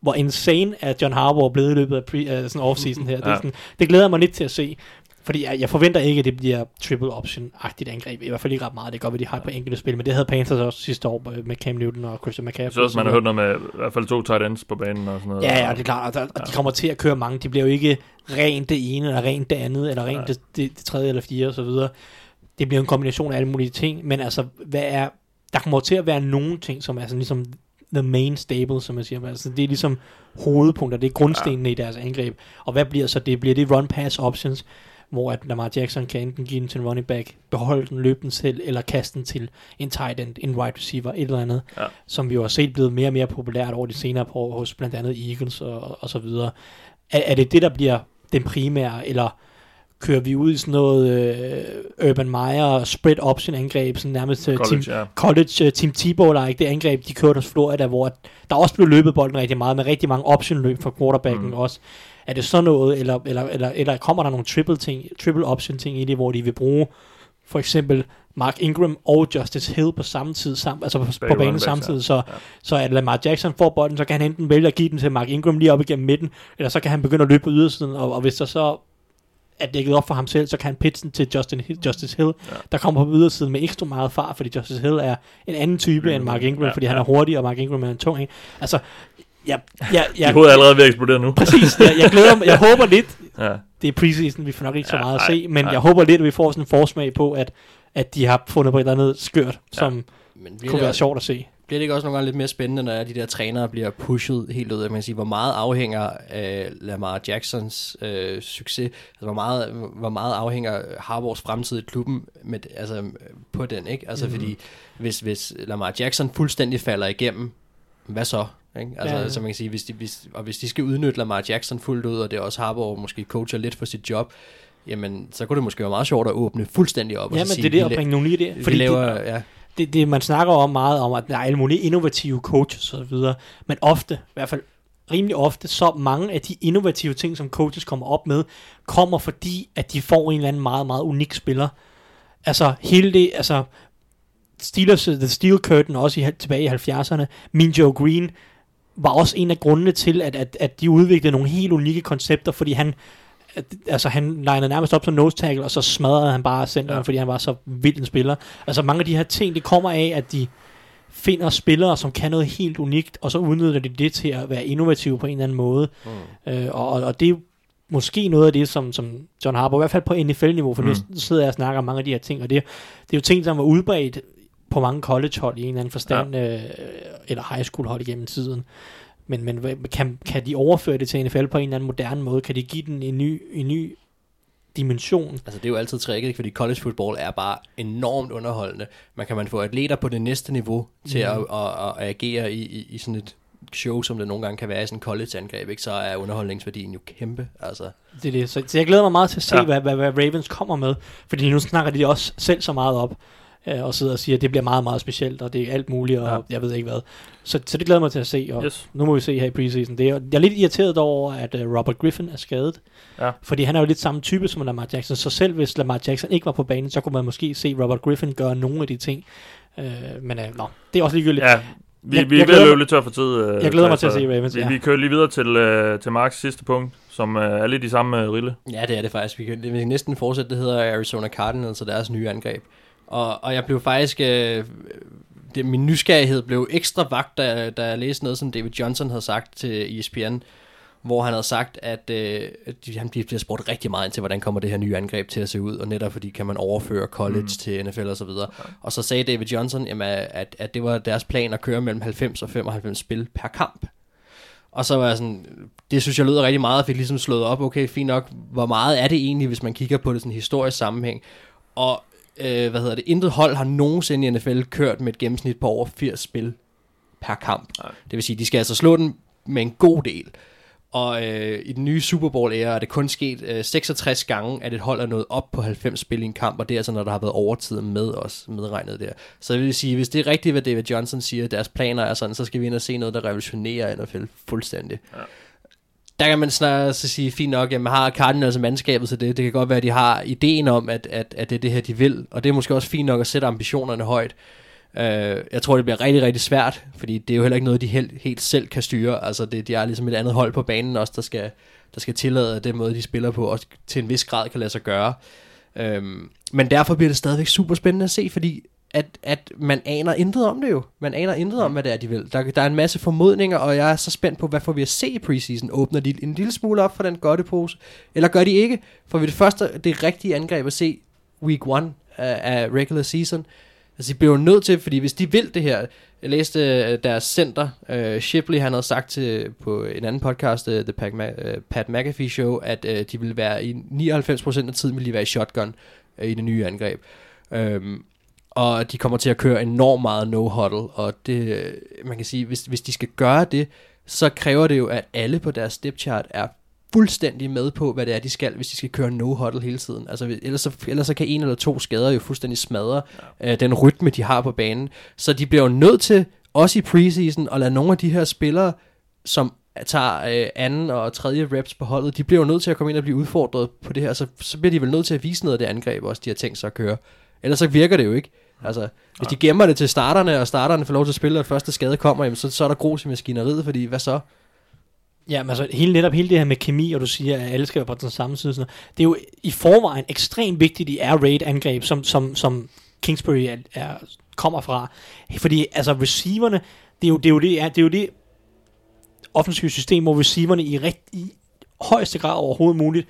[SPEAKER 5] hvor insane er John Harbaugh blevet i løbet af pre, uh, sådan off-season her. Det,
[SPEAKER 4] Ja.
[SPEAKER 5] sådan, det glæder mig lidt til at se. Fordi jeg, jeg forventer ikke, at det bliver triple option-agtigt angreb. I hvert fald ikke ret meget. Det godt være, de har par enkelte spil, men det havde Panthers også sidste år øh, med Cam Newton og Christian McCaffrey.
[SPEAKER 4] Synes også, man har hørt noget med i hvert fald to tight ends på banen og sådan noget.
[SPEAKER 5] Ja, ja, det er klart, og, der, og de kommer til at køre mange. De bliver jo ikke rent det ene, eller rent det andet, eller rent
[SPEAKER 4] Nej.
[SPEAKER 5] det, det, det tredje eller fjerde, og så videre. Det bliver en kombination af alle mulige ting, men altså, hvad er, der kommer til at være nogle ting, som er sådan ligesom the main stable, som man siger. Altså, det er ligesom hovedpunkter, det er grundstenene ja. i deres angreb. Og hvad bliver så det? Bliver det run-pass options, hvor at Lamar Jackson kan enten give den til en running back, beholde den, løbe den selv, eller kaste den til en tight end, en wide receiver, et eller andet,
[SPEAKER 4] Ja.
[SPEAKER 5] som vi jo har set blevet mere og mere populært over de senere par år hos blandt andet Eagles og, og så videre. Er, er det det, der bliver den primære, eller kører vi ud i sådan noget øh, Urban Meyer spread option angreb, sådan nærmest øh,
[SPEAKER 4] College,
[SPEAKER 5] team,
[SPEAKER 4] ja.
[SPEAKER 5] college uh, Team Tebow-like, det angreb, de kørte hos Florida, hvor der også blev løbet bolden rigtig meget, med rigtig mange option-løb for quarterbacken
[SPEAKER 4] Mm.
[SPEAKER 5] også. Er det sådan noget, eller, eller, eller, eller kommer der nogle triple, ting, triple option ting i det, hvor de vil bruge for eksempel Mark Ingram og Justice Hill på samme tid, sam, altså på, på banen samtidig, så,
[SPEAKER 4] Ja.
[SPEAKER 5] så at Lamar Jackson får bolden, så kan han enten vælge at give den til Mark Ingram lige op igennem midten, eller så kan han begynde at løbe på ydersiden, og, og hvis der så er dækket op for ham selv, så kan han pitche den til Justin Justice Hill,
[SPEAKER 4] Ja.
[SPEAKER 5] ja. der kommer på ydersiden med ekstra meget fart, fordi Justice Hill er en anden type
[SPEAKER 4] Mm,
[SPEAKER 5] end Mark Ingram,
[SPEAKER 4] ja,
[SPEAKER 5] fordi han
[SPEAKER 4] ja.
[SPEAKER 5] er hurtig, og Mark Ingram er en tung en. Altså, jeg, jeg,
[SPEAKER 4] Ja,
[SPEAKER 5] jeg,
[SPEAKER 4] hovedet er allerede ved at eksplodere nu.
[SPEAKER 5] præcis, jeg, jeg glæder mig, jeg håber lidt,
[SPEAKER 4] Ja.
[SPEAKER 5] det er preseason, vi får nok ikke så
[SPEAKER 4] Ja,
[SPEAKER 5] meget at
[SPEAKER 4] nej,
[SPEAKER 5] se, men
[SPEAKER 4] nej.
[SPEAKER 5] jeg håber lidt, at vi får sådan en forsmag på, at, at de har fundet på et eller andet skørt, som
[SPEAKER 6] Men bliver
[SPEAKER 5] kunne være sjovt at se.
[SPEAKER 6] Bliver det ikke også nogle gange lidt mere spændende, når de der trænere bliver pushet helt ud? Jeg kan sige, hvor meget afhænger af Lamar Jacksons øh, succes? Altså, hvor meget, hvor meget afhænger Harbaughs fremtid i klubben med, altså, øh, på den? Ikke? Altså, mm. fordi hvis, hvis Lamar Jackson fuldstændig falder igennem, hvad så? Ikke? Altså,
[SPEAKER 5] Ja,
[SPEAKER 6] så man kan sige, hvis de, hvis, og hvis de skal udnytte Lamar Jackson fuldt ud, og det er også Harbaugh måske coacher lidt for sit job, jamen, så kunne det måske være meget sjovt at åbne fuldstændig op. og
[SPEAKER 5] Ja,
[SPEAKER 6] så
[SPEAKER 5] men
[SPEAKER 6] sige,
[SPEAKER 5] det er det at bringe nogle idéer. Fordi
[SPEAKER 6] laver,
[SPEAKER 5] det,
[SPEAKER 6] ja,
[SPEAKER 5] det, det, man snakker om meget om, at der er alle mulige innovative coaches og så videre, men ofte, i hvert fald rimelig ofte, så mange af de innovative ting, som coaches kommer op med, kommer fordi, at de får en eller anden meget, meget unik spiller. Altså, hele det, altså, Steelers, The Steel Curtain, også i, tilbage i 70'erne, Mean Joe Green, var også en af grundene til, at, at, at de udviklede nogle helt unikke koncepter, fordi han, altså han linede nærmest op som nose tackle, og så smadrede han bare centeren,
[SPEAKER 4] Ja.
[SPEAKER 5] fordi han var så vild en spiller. Altså mange af de her ting, det kommer af, at de finder spillere, som kan noget helt unikt, og så udnytter de det til at være innovative på en eller anden måde. Mm. Øh, og, og, det er måske noget af det, som, som John Harbaugh, i hvert fald på NFL-niveau, for mm. nu sidder jeg og snakker om mange af de her ting, og det, det er jo ting, som var udbredt på mange college-hold i en eller anden forstand, ja. øh, eller high school-hold igennem tiden. Men, men kan, kan de overføre det til NFL på en eller anden moderne måde? Kan de give den en ny, en ny dimension.
[SPEAKER 6] Altså det er jo altid tricket, fordi college football er bare enormt underholdende. Man kan man få atleter på det næste niveau til at, at, at, at agere i, i, i sådan et show, som det nogle gange kan være i sådan et college-angreb, ikke? så er underholdningsværdien jo kæmpe. Altså,
[SPEAKER 5] Det er det. Så, så jeg glæder mig meget til at se,
[SPEAKER 4] ja.
[SPEAKER 5] hvad, hvad, hvad Ravens kommer med. Fordi nu snakker de også selv så meget op. Øh, og sidder og siger, at det bliver meget, meget specielt, og det er alt muligt, og
[SPEAKER 4] Ja.
[SPEAKER 5] jeg ved ikke hvad. Så, så det glæder mig til at se, og
[SPEAKER 4] Yes.
[SPEAKER 5] nu må vi se her i preseason. Det er, jeg er lidt irriteret over, at uh, Robert Griffin er skadet.
[SPEAKER 4] Ja.
[SPEAKER 5] Fordi han er jo lidt samme type som Lamar Jackson, så selv hvis Lamar Jackson ikke var på banen, så kunne man måske se Robert Griffin gøre nogle af de ting. Øh, men uh, nå, det er også ligegyldigt.
[SPEAKER 4] Ja, vi,
[SPEAKER 5] Jeg-
[SPEAKER 4] vi
[SPEAKER 5] jeg
[SPEAKER 4] er ved at løbe lidt tør for tid. øh,
[SPEAKER 5] Jeg glæder mig til at se Ravens,
[SPEAKER 4] Vi,
[SPEAKER 5] ja.
[SPEAKER 4] vi kører lige videre til, øh, til Marks sidste punkt, som øh, er lidt i samme øh, rille.
[SPEAKER 6] Ja, det er det faktisk. Vi kan, vi kan næsten fortsætte. Det hedder Arizona Cardinals og deres nye angreb. Og, og jeg blev faktisk... Øh, det, min nysgerrighed blev ekstra vagt, da, da jeg læste noget, som David Johnson havde sagt til ESPN, hvor han havde sagt, at øh, han bliver spurgt rigtig meget ind til, hvordan kommer det her nye angreb til at se ud, og netop fordi kan man overføre college mm. til NFL og så videre. Og så sagde David Johnson, jamen, at, at det var deres plan at køre mellem 90 og 95 spil per kamp. Og så var jeg sådan, det synes jeg lød rigtig meget, og fik ligesom slået op, okay, fint nok, hvor meget er det egentlig, hvis man kigger på det sådan historisk sammenhæng. Og, øh, hvad hedder det, intet hold har nogensinde i NFL kørt med et gennemsnit på over 80 spil per kamp.
[SPEAKER 4] Nej.
[SPEAKER 6] Det vil sige, de skal altså slå den med en god del. Og øh, i den nye Super Bowl æra er det kun sket øh, 66 gange, at et hold er nået op på 90 spil i en kamp, og det er altså, når der har været overtid med os medregnet der. Så det vil sige, hvis det er rigtigt, hvad David Johnson siger, deres planer er sådan, så skal vi ind og se noget, der revolutionerer NFL fuldstændig. Ja. Der kan man snart så sige, fint nok, jamen har Cardinals altså mandskabet til det. Det kan godt være, at de har ideen om, at, at, at det er det her, de vil. Og det er måske også fint nok at sætte ambitionerne højt. Uh, jeg tror, det bliver rigtig, rigtig svært, fordi det er jo heller ikke noget, de helt, helt selv kan styre. Altså, det, de er ligesom et andet hold på banen også, der skal, der skal tillade, at den måde, de spiller på, også til en vis grad kan lade sig gøre. Um, men derfor bliver det stadigvæk super spændende at se, fordi at, at man aner intet om det jo. Man aner intet om, hvad det er, de vil. Der, der er en masse formodninger, og jeg er så spændt på, hvad får vi at se i preseason. Åbner de en lille smule op for den godtepose, eller gør de ikke? For vi det første, det rigtige angreb at se week 1 af, af regular season. Altså, de bliver jo nødt til, fordi hvis de vil det her, jeg læste øh, deres center, uh, Shipley, han havde sagt til, på en anden podcast, uh, The Pat, Ma- uh, Pat McAfee Show, at uh, de ville være i 99% af tiden, ville de være i shotgun uh, i det nye angreb. Um, og de kommer til at køre enormt meget no-huddle, og det, man kan sige, hvis, hvis de skal gøre det, så kræver det jo, at alle på deres step chart er fuldstændig med på, hvad det er, de skal, hvis de skal køre no-huddle hele tiden. Altså, ellers, så, ellers så kan en eller to skader jo fuldstændig smadre ja. øh, den rytme, de har på banen. Så de bliver jo nødt til, også i preseason, at lade nogle af de her spillere, som tager øh, anden og tredje reps på holdet, de bliver jo nødt til at komme ind og blive udfordret på det her, så, så bliver de vel nødt til at vise noget af det angreb også, de har tænkt sig at køre. Ellers så virker det jo ikke. Altså, hvis de gemmer det til starterne, og starterne får lov til at spille, og første skade kommer, jamen, så, så er der grus i maskineriet, fordi hvad så?
[SPEAKER 5] Ja, men altså hele, netop hele det her med kemi, og du siger, at alle skal være på den samme side, sådan noget, det er jo i forvejen ekstremt vigtigt i air raid angreb, som, som, som Kingsbury er, er, kommer fra. Fordi altså receiverne, det er jo det, er jo det, er, det, er jo det offensive system, hvor receiverne i, rigt, i højeste grad overhovedet muligt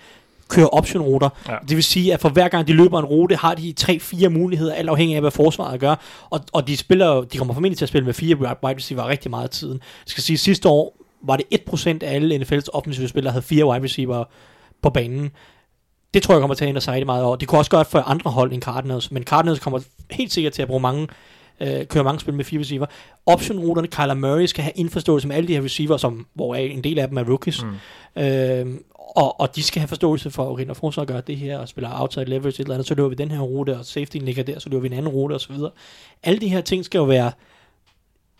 [SPEAKER 5] kører option-ruter.
[SPEAKER 4] Ja.
[SPEAKER 5] Det vil sige, at for hver gang de løber en rute, har de tre-fire muligheder, alt afhængig af, hvad forsvaret gør. Og, og de, spiller, de kommer formentlig til at spille med fire wide receiver rigtig meget af tiden. Jeg skal sige, sidste år var det 1% af alle NFL's offensive spillere, havde fire wide receiver på banen. Det tror jeg kommer til at ændre sig rigtig meget over. Det kunne også gøre for andre hold end Cardinals, men Cardinals kommer helt sikkert til at bruge mange, øh, køre mange spil med fire receiver. Option-ruterne, Kyler Murray skal have indforståelse med alle de her receiver, som, hvor en del af dem er rookies. Mm. Øh, og, og de skal have forståelse for, okay, når forsvaret gør det her, og spiller outside leverage et eller andet, så løber vi den her rute, og safety ligger der, så løber vi en anden rute, osv. Alle de her ting skal jo være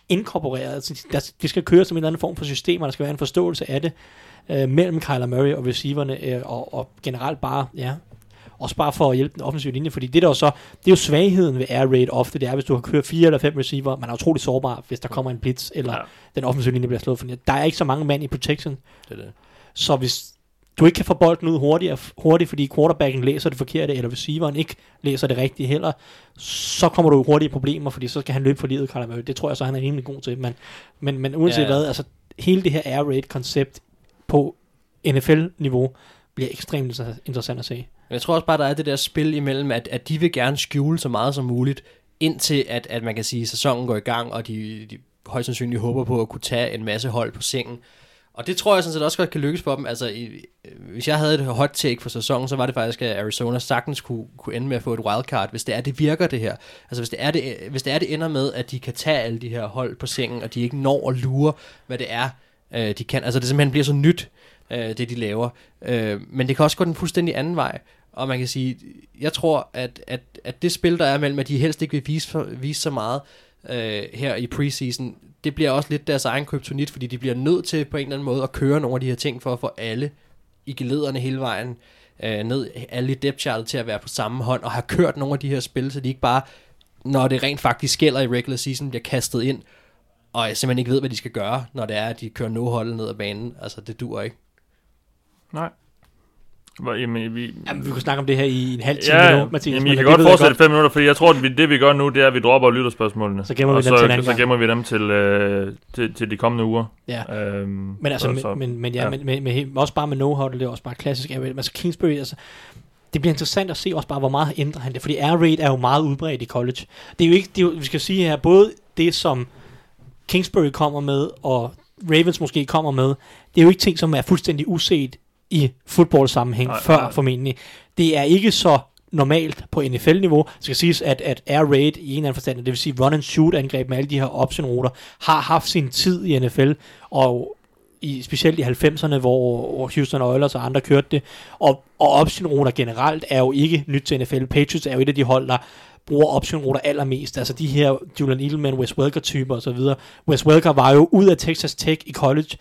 [SPEAKER 5] inkorporeret. Altså, der, skal køre som en eller anden form for system, og der skal være en forståelse af det øh, mellem Kyler Murray og receiverne, øh, og, og generelt bare, ja, også bare for at hjælpe den offensive linje, fordi det der jo så, det er jo svagheden ved air raid ofte, det er, hvis du har kørt fire eller fem receiver, man er utrolig sårbar, hvis der kommer en blitz, eller
[SPEAKER 4] ja.
[SPEAKER 5] den offensive linje bliver slået, for der er ikke så mange mand i protection,
[SPEAKER 6] Det er det.
[SPEAKER 5] så hvis du ikke kan få bolden ud hurtigt, hurtigt fordi quarterbacken læser det forkerte, eller receiveren ikke læser det rigtige heller, så kommer du hurtigt i problemer, fordi så skal han løbe for livet, Kyler Murray. Det tror jeg så, han er rimelig god til. Men, men, men uanset
[SPEAKER 6] Ja,
[SPEAKER 5] ja, hvad, altså hele det her air raid koncept på NFL-niveau bliver ekstremt inter- interessant at se.
[SPEAKER 6] Jeg tror også bare, der er det der spil imellem, at, at de vil gerne skjule så meget som muligt, indtil at, at man kan sige, at sæsonen går i gang, og de, de højst sandsynligt håber på at kunne tage en masse hold på sengen. Og det tror jeg sådan set også godt kan lykkes for dem. Altså, i, hvis jeg havde et hot take for sæsonen, så var det faktisk, at Arizona sagtens kunne, kunne ende med at få et wildcard, hvis det er, det virker det her. Altså, hvis det, er det, hvis det er, det ender med, at de kan tage alle de her hold på sengen, og de ikke når at lure, hvad det er, øh, de kan. Altså, det simpelthen bliver så nyt, øh, det de laver. Øh, men det kan også gå den fuldstændig anden vej. Og man kan sige, jeg tror, at, at, at det spil, der er mellem, at de helst ikke vil vise, vise så meget øh, her i preseason, det bliver også lidt deres egen kryptonit, fordi de bliver nødt til på en eller anden måde at køre nogle af de her ting for at få alle i gelederne hele vejen øh, ned, alle i depth til at være på samme hånd, og have kørt nogle af de her spil, så de ikke bare, når det rent faktisk gælder i regular season, bliver kastet ind, og jeg simpelthen ikke ved, hvad de skal gøre, når det er, at de kører no-hold ned ad banen. Altså, det dur ikke.
[SPEAKER 4] Nej. Hvor, jamen, vi,
[SPEAKER 5] Jamen, vi kunne snakke om det her i en halv time
[SPEAKER 4] ja,
[SPEAKER 5] nu, Mathias.
[SPEAKER 4] jamen,
[SPEAKER 5] men
[SPEAKER 4] I kan godt fortsætte fem minutter, fordi jeg tror, at vi, det vi gør nu, det er, at vi dropper lytterspørgsmålene.
[SPEAKER 5] Så gemmer vi
[SPEAKER 4] og
[SPEAKER 5] dem
[SPEAKER 4] så,
[SPEAKER 5] til
[SPEAKER 4] så gemmer vi dem til, øh, til, til de kommende uger.
[SPEAKER 5] Ja.
[SPEAKER 4] Øhm,
[SPEAKER 5] Men altså,
[SPEAKER 4] så,
[SPEAKER 5] men,
[SPEAKER 4] så,
[SPEAKER 5] men, men ja,
[SPEAKER 4] ja.
[SPEAKER 5] Men, men, men, også bare med no-huddle, det er også bare klassisk. Altså, Kingsbury, altså, det bliver interessant at se også bare, hvor meget ændrer han det. Fordi air raid er jo meget udbredt i college. Det er jo ikke, det er jo, vi skal sige her, både det, som Kingsbury kommer med, og Ravens måske kommer med, det er jo ikke ting, som er fuldstændig uset i fodboldsammenhæng
[SPEAKER 4] Nej,
[SPEAKER 5] før
[SPEAKER 4] nej.
[SPEAKER 5] formentlig. Det er ikke så normalt på NFL-niveau. Det skal siges, at, at air raid i en eller anden forstand, det vil sige run and shoot angreb med alle de her option-ruter, har haft sin tid i NFL, og i, specielt i 90'erne, hvor, Houston Oilers og andre kørte det. Og, og option-ruter generelt er jo ikke nyt til NFL. Patriots er jo et af de hold, der bruger option-ruter allermest. Altså de her Julian Edelman, Wes Welker-typer osv. Wes Welker var jo ud af Texas Tech i college.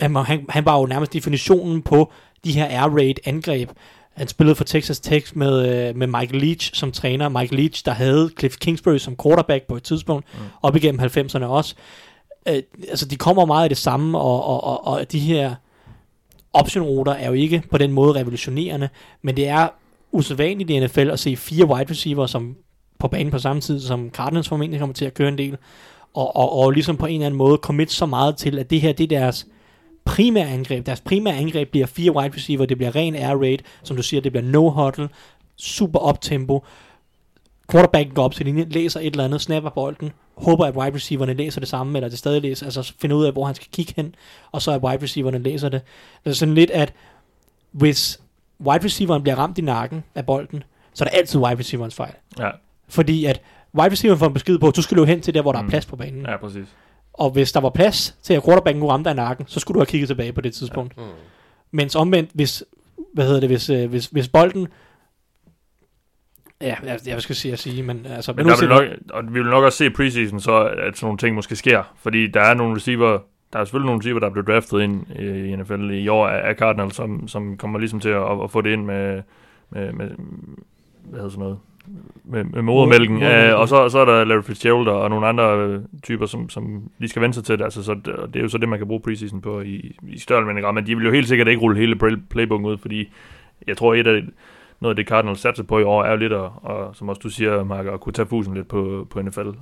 [SPEAKER 5] Han, han, han var jo nærmest definitionen på de her air raid angreb. Han spillede for Texas Tech med, øh, med Michael Leach som træner. Michael Leach, der havde Cliff Kingsbury som quarterback på et tidspunkt, mm. op igennem 90'erne også. Øh, altså, de kommer meget af det samme, og, og, og, og de her option-ruter er jo ikke på den måde revolutionerende, men det er usædvanligt i NFL at se fire wide receiver som på banen på samme tid, som Cardinals formentlig kommer til at køre en del, og, og, og ligesom på en eller anden måde commit så meget til, at det her det er deres primære angreb. Deres primære angreb bliver fire wide receiver, det bliver ren air raid, som du siger, det bliver no huddle, super optempo. Quarterbacken går op til linjen, læser et eller andet, snapper bolden, håber, at wide receiverne læser det samme, eller det stadig læser, altså finder ud af, hvor han skal kigge hen, og så at wide receiverne læser det. Det er sådan lidt, at hvis wide receiveren bliver ramt i nakken af bolden, så er det altid wide receiverens fejl.
[SPEAKER 4] Ja,
[SPEAKER 5] Fordi at wide receiveren får en besked på, at du skal løbe hen til der, hvor der
[SPEAKER 4] Mm.
[SPEAKER 5] er plads på banen.
[SPEAKER 4] ja, præcis.
[SPEAKER 5] Og hvis der var plads til, at quarterbacken kunne ramme dig i nakken, så skulle du have kigget tilbage på det tidspunkt.
[SPEAKER 6] Mm.
[SPEAKER 5] Mens omvendt, hvis, hvad hedder det, hvis, øh, hvis, hvis bolden, ja, jeg, jeg skal sige at sige, men altså,
[SPEAKER 4] Men der
[SPEAKER 5] uanset
[SPEAKER 4] vil nok, og vi vil nok også se i preseason, så at sådan nogle ting måske sker. Fordi der er nogle receiver, der er selvfølgelig nogle receiver, der er blevet draftet ind i i NFL i år af af Cardinals, som, som kommer ligesom til at, at få det ind med, med, med hvad hedder sådan noget, med, med modermælken.
[SPEAKER 5] Modermælken.
[SPEAKER 4] Uh, og så, så er der Larry Fitzgerald og nogle andre øh, typer, som, som lige skal vende sig til det. Altså, så det, det er jo så det, man kan bruge preseason på i, i større eller. Men de vil jo helt sikkert ikke rulle hele play- playbooken ud, fordi jeg tror, et af noget af det Cardinals satser på i år, er jo lidt at, og, som også du siger, Mark, at kunne tage fusen lidt på, på NFL. Uh,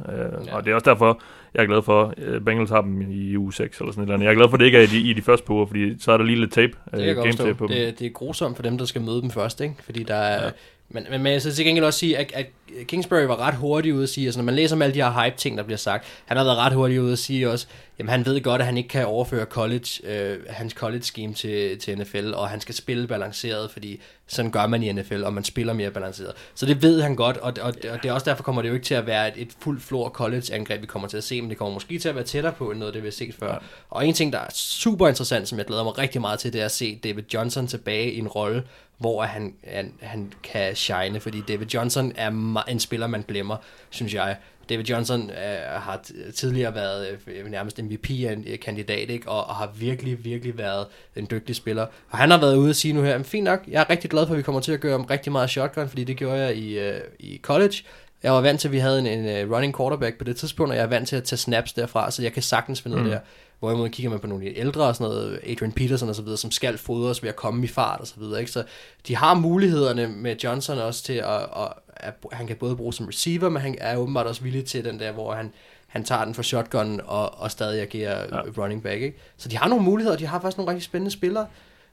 [SPEAKER 4] ja. Og det er også derfor, jeg er glad for, uh, Bengals har dem i uge 6 eller sådan et eller andet. Jeg er glad for, at det ikke er i de, i de første par uger, fordi så er der lige lidt tape,
[SPEAKER 6] Det godt
[SPEAKER 4] game tape på dem.
[SPEAKER 6] Det, det er grusomt for dem, der skal møde dem først, ikke? Fordi der er...
[SPEAKER 4] Ja.
[SPEAKER 6] Men, men, men jeg skal til gengæld også sige, at, at Kingsbury var ret hurtig ude at sige, altså når man læser om alle de her hype-ting, der bliver sagt, han har været ret hurtig ude at sige også, jamen han ved godt, at han ikke kan overføre college, øh, hans college-scheme til, til NFL, og han skal spille balanceret, fordi sådan gør man i NFL, og man spiller mere balanceret. Så det ved han godt, og, og, og det er også derfor kommer det jo ikke til at være et, et fuldt flor college-angreb, vi kommer til at se, men det kommer måske til at være tættere på, end noget det, vi har set før. Ja. Og en ting, der er super interessant, som jeg glæder mig rigtig meget til, det er at se David Johnson tilbage i en rolle, hvor han, han, han kan shine, fordi David Johnson er en spiller, man glemmer, synes jeg. David Johnson øh, har tidligere været øh, nærmest MVP-kandidat, ikke? Og, og har virkelig, virkelig været en dygtig spiller. Og han har været ude at sige nu her, "Men fint nok, jeg er rigtig glad for, at vi kommer til at gøre om rigtig meget shotgun, fordi det gjorde jeg i, øh, i college. Jeg var vant til, at vi havde en, en øh, running quarterback på det tidspunkt, og jeg er vant til at tage snaps derfra, så jeg kan sagtens finde noget
[SPEAKER 4] Mm.
[SPEAKER 6] der. Hvorimod kigger man på nogle af de ældre og sådan noget, Adrian Peterson og så videre, som skal fodres ved at komme i fart og så videre, ikke? Så de har mulighederne med Johnson også til at, at, at, han kan både bruge som receiver, men han er åbenbart også villig til den der, hvor han, han tager den for shotgun og, og stadig agerer
[SPEAKER 4] Ja.
[SPEAKER 6] running back, ikke? Så de har nogle muligheder, de har faktisk nogle rigtig spændende spillere.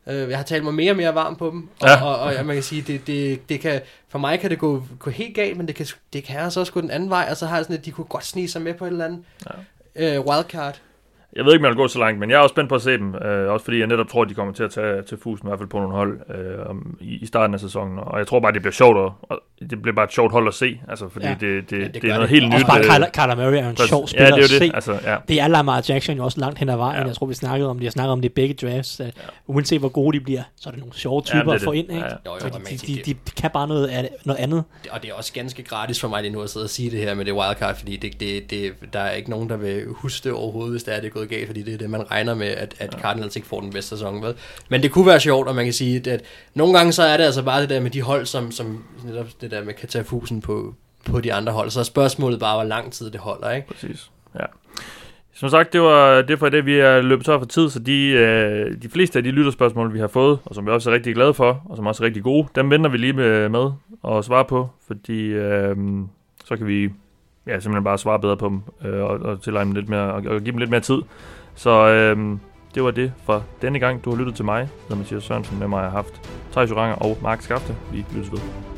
[SPEAKER 6] Øh, Jeg har talt mig mere og mere varm på dem, og,
[SPEAKER 4] Ja.
[SPEAKER 6] ja. og, og, og man kan sige, det, det, det kan, for mig kan det gå, gå helt galt, men det kan, det kan altså også gå den anden vej, og så har jeg sådan, at de kunne godt snige sig med på et eller andet ja. øh, wildcard
[SPEAKER 4] jeg ved ikke, om jeg vil gå så langt, men jeg er også spændt på at se dem. Øh, også fordi jeg netop tror, at de kommer til at tage til fusen, i hvert fald på nogle hold øh, om, i, i starten af sæsonen. Og jeg tror bare, det bliver sjovt, at, det bliver bare et sjovt hold at se. Altså, fordi
[SPEAKER 5] Ja.
[SPEAKER 4] ja. det, det,
[SPEAKER 6] Ja,
[SPEAKER 4] ja,
[SPEAKER 6] det
[SPEAKER 4] det, er noget
[SPEAKER 6] det.
[SPEAKER 4] helt
[SPEAKER 5] Også
[SPEAKER 4] nyt.
[SPEAKER 5] bare
[SPEAKER 4] øh,
[SPEAKER 5] Kyler, Kyler Murray er jo en
[SPEAKER 4] præcis.
[SPEAKER 5] sjov
[SPEAKER 4] Ja,
[SPEAKER 5] spiller
[SPEAKER 4] det er jo
[SPEAKER 5] at se.
[SPEAKER 4] det. Altså, ja.
[SPEAKER 5] Det er Lamar Jackson jo også langt hen ad vejen. Ja.
[SPEAKER 4] Ja.
[SPEAKER 5] Jeg tror, vi snakkede om det. Jeg snakkede om det i begge drafts. At uanset hvor gode de bliver, så er det nogle sjove
[SPEAKER 4] Ja,
[SPEAKER 5] typer
[SPEAKER 4] det er
[SPEAKER 5] at få
[SPEAKER 4] det.
[SPEAKER 5] ind. Ikke?
[SPEAKER 4] Ja.
[SPEAKER 6] Jo, jo, og
[SPEAKER 5] de, de, de, de, kan bare noget, af det, noget andet.
[SPEAKER 6] Og det er også ganske gratis for mig lige nu at sidde og sige det her med det wildcard, fordi det, det, det, der er ikke nogen, der vil huske det overhovedet, hvis det er, det er gået galt, fordi det er det, man regner med, at, at Cardinals ikke får den bedste sæson. Vel? Men det kunne være sjovt, og man kan sige, at, at nogle gange så er det altså bare det der med de hold, som, som netop det der med kan tage fusen på, på de andre hold. Så er spørgsmålet bare, hvor lang tid det holder, ikke?
[SPEAKER 4] Præcis. Ja. Som sagt, det var det for det, vi er løbet tør for tid, så de, øh, de fleste af de lytterspørgsmål, vi har fået, og som vi også er rigtig glade for, og som også er rigtig gode, dem venter vi lige med, med at svare på, fordi øh, så kan vi ja, simpelthen bare svare bedre på dem, øh, og, og tilegne dem lidt mere, og, og give dem lidt mere tid. Så øh, det var det for denne gang. Du har lyttet til mig, jeg hedder Mathias Sørensen, med mig har haft Thijs Joranger og Mark Skafte. Vi lyttes ved.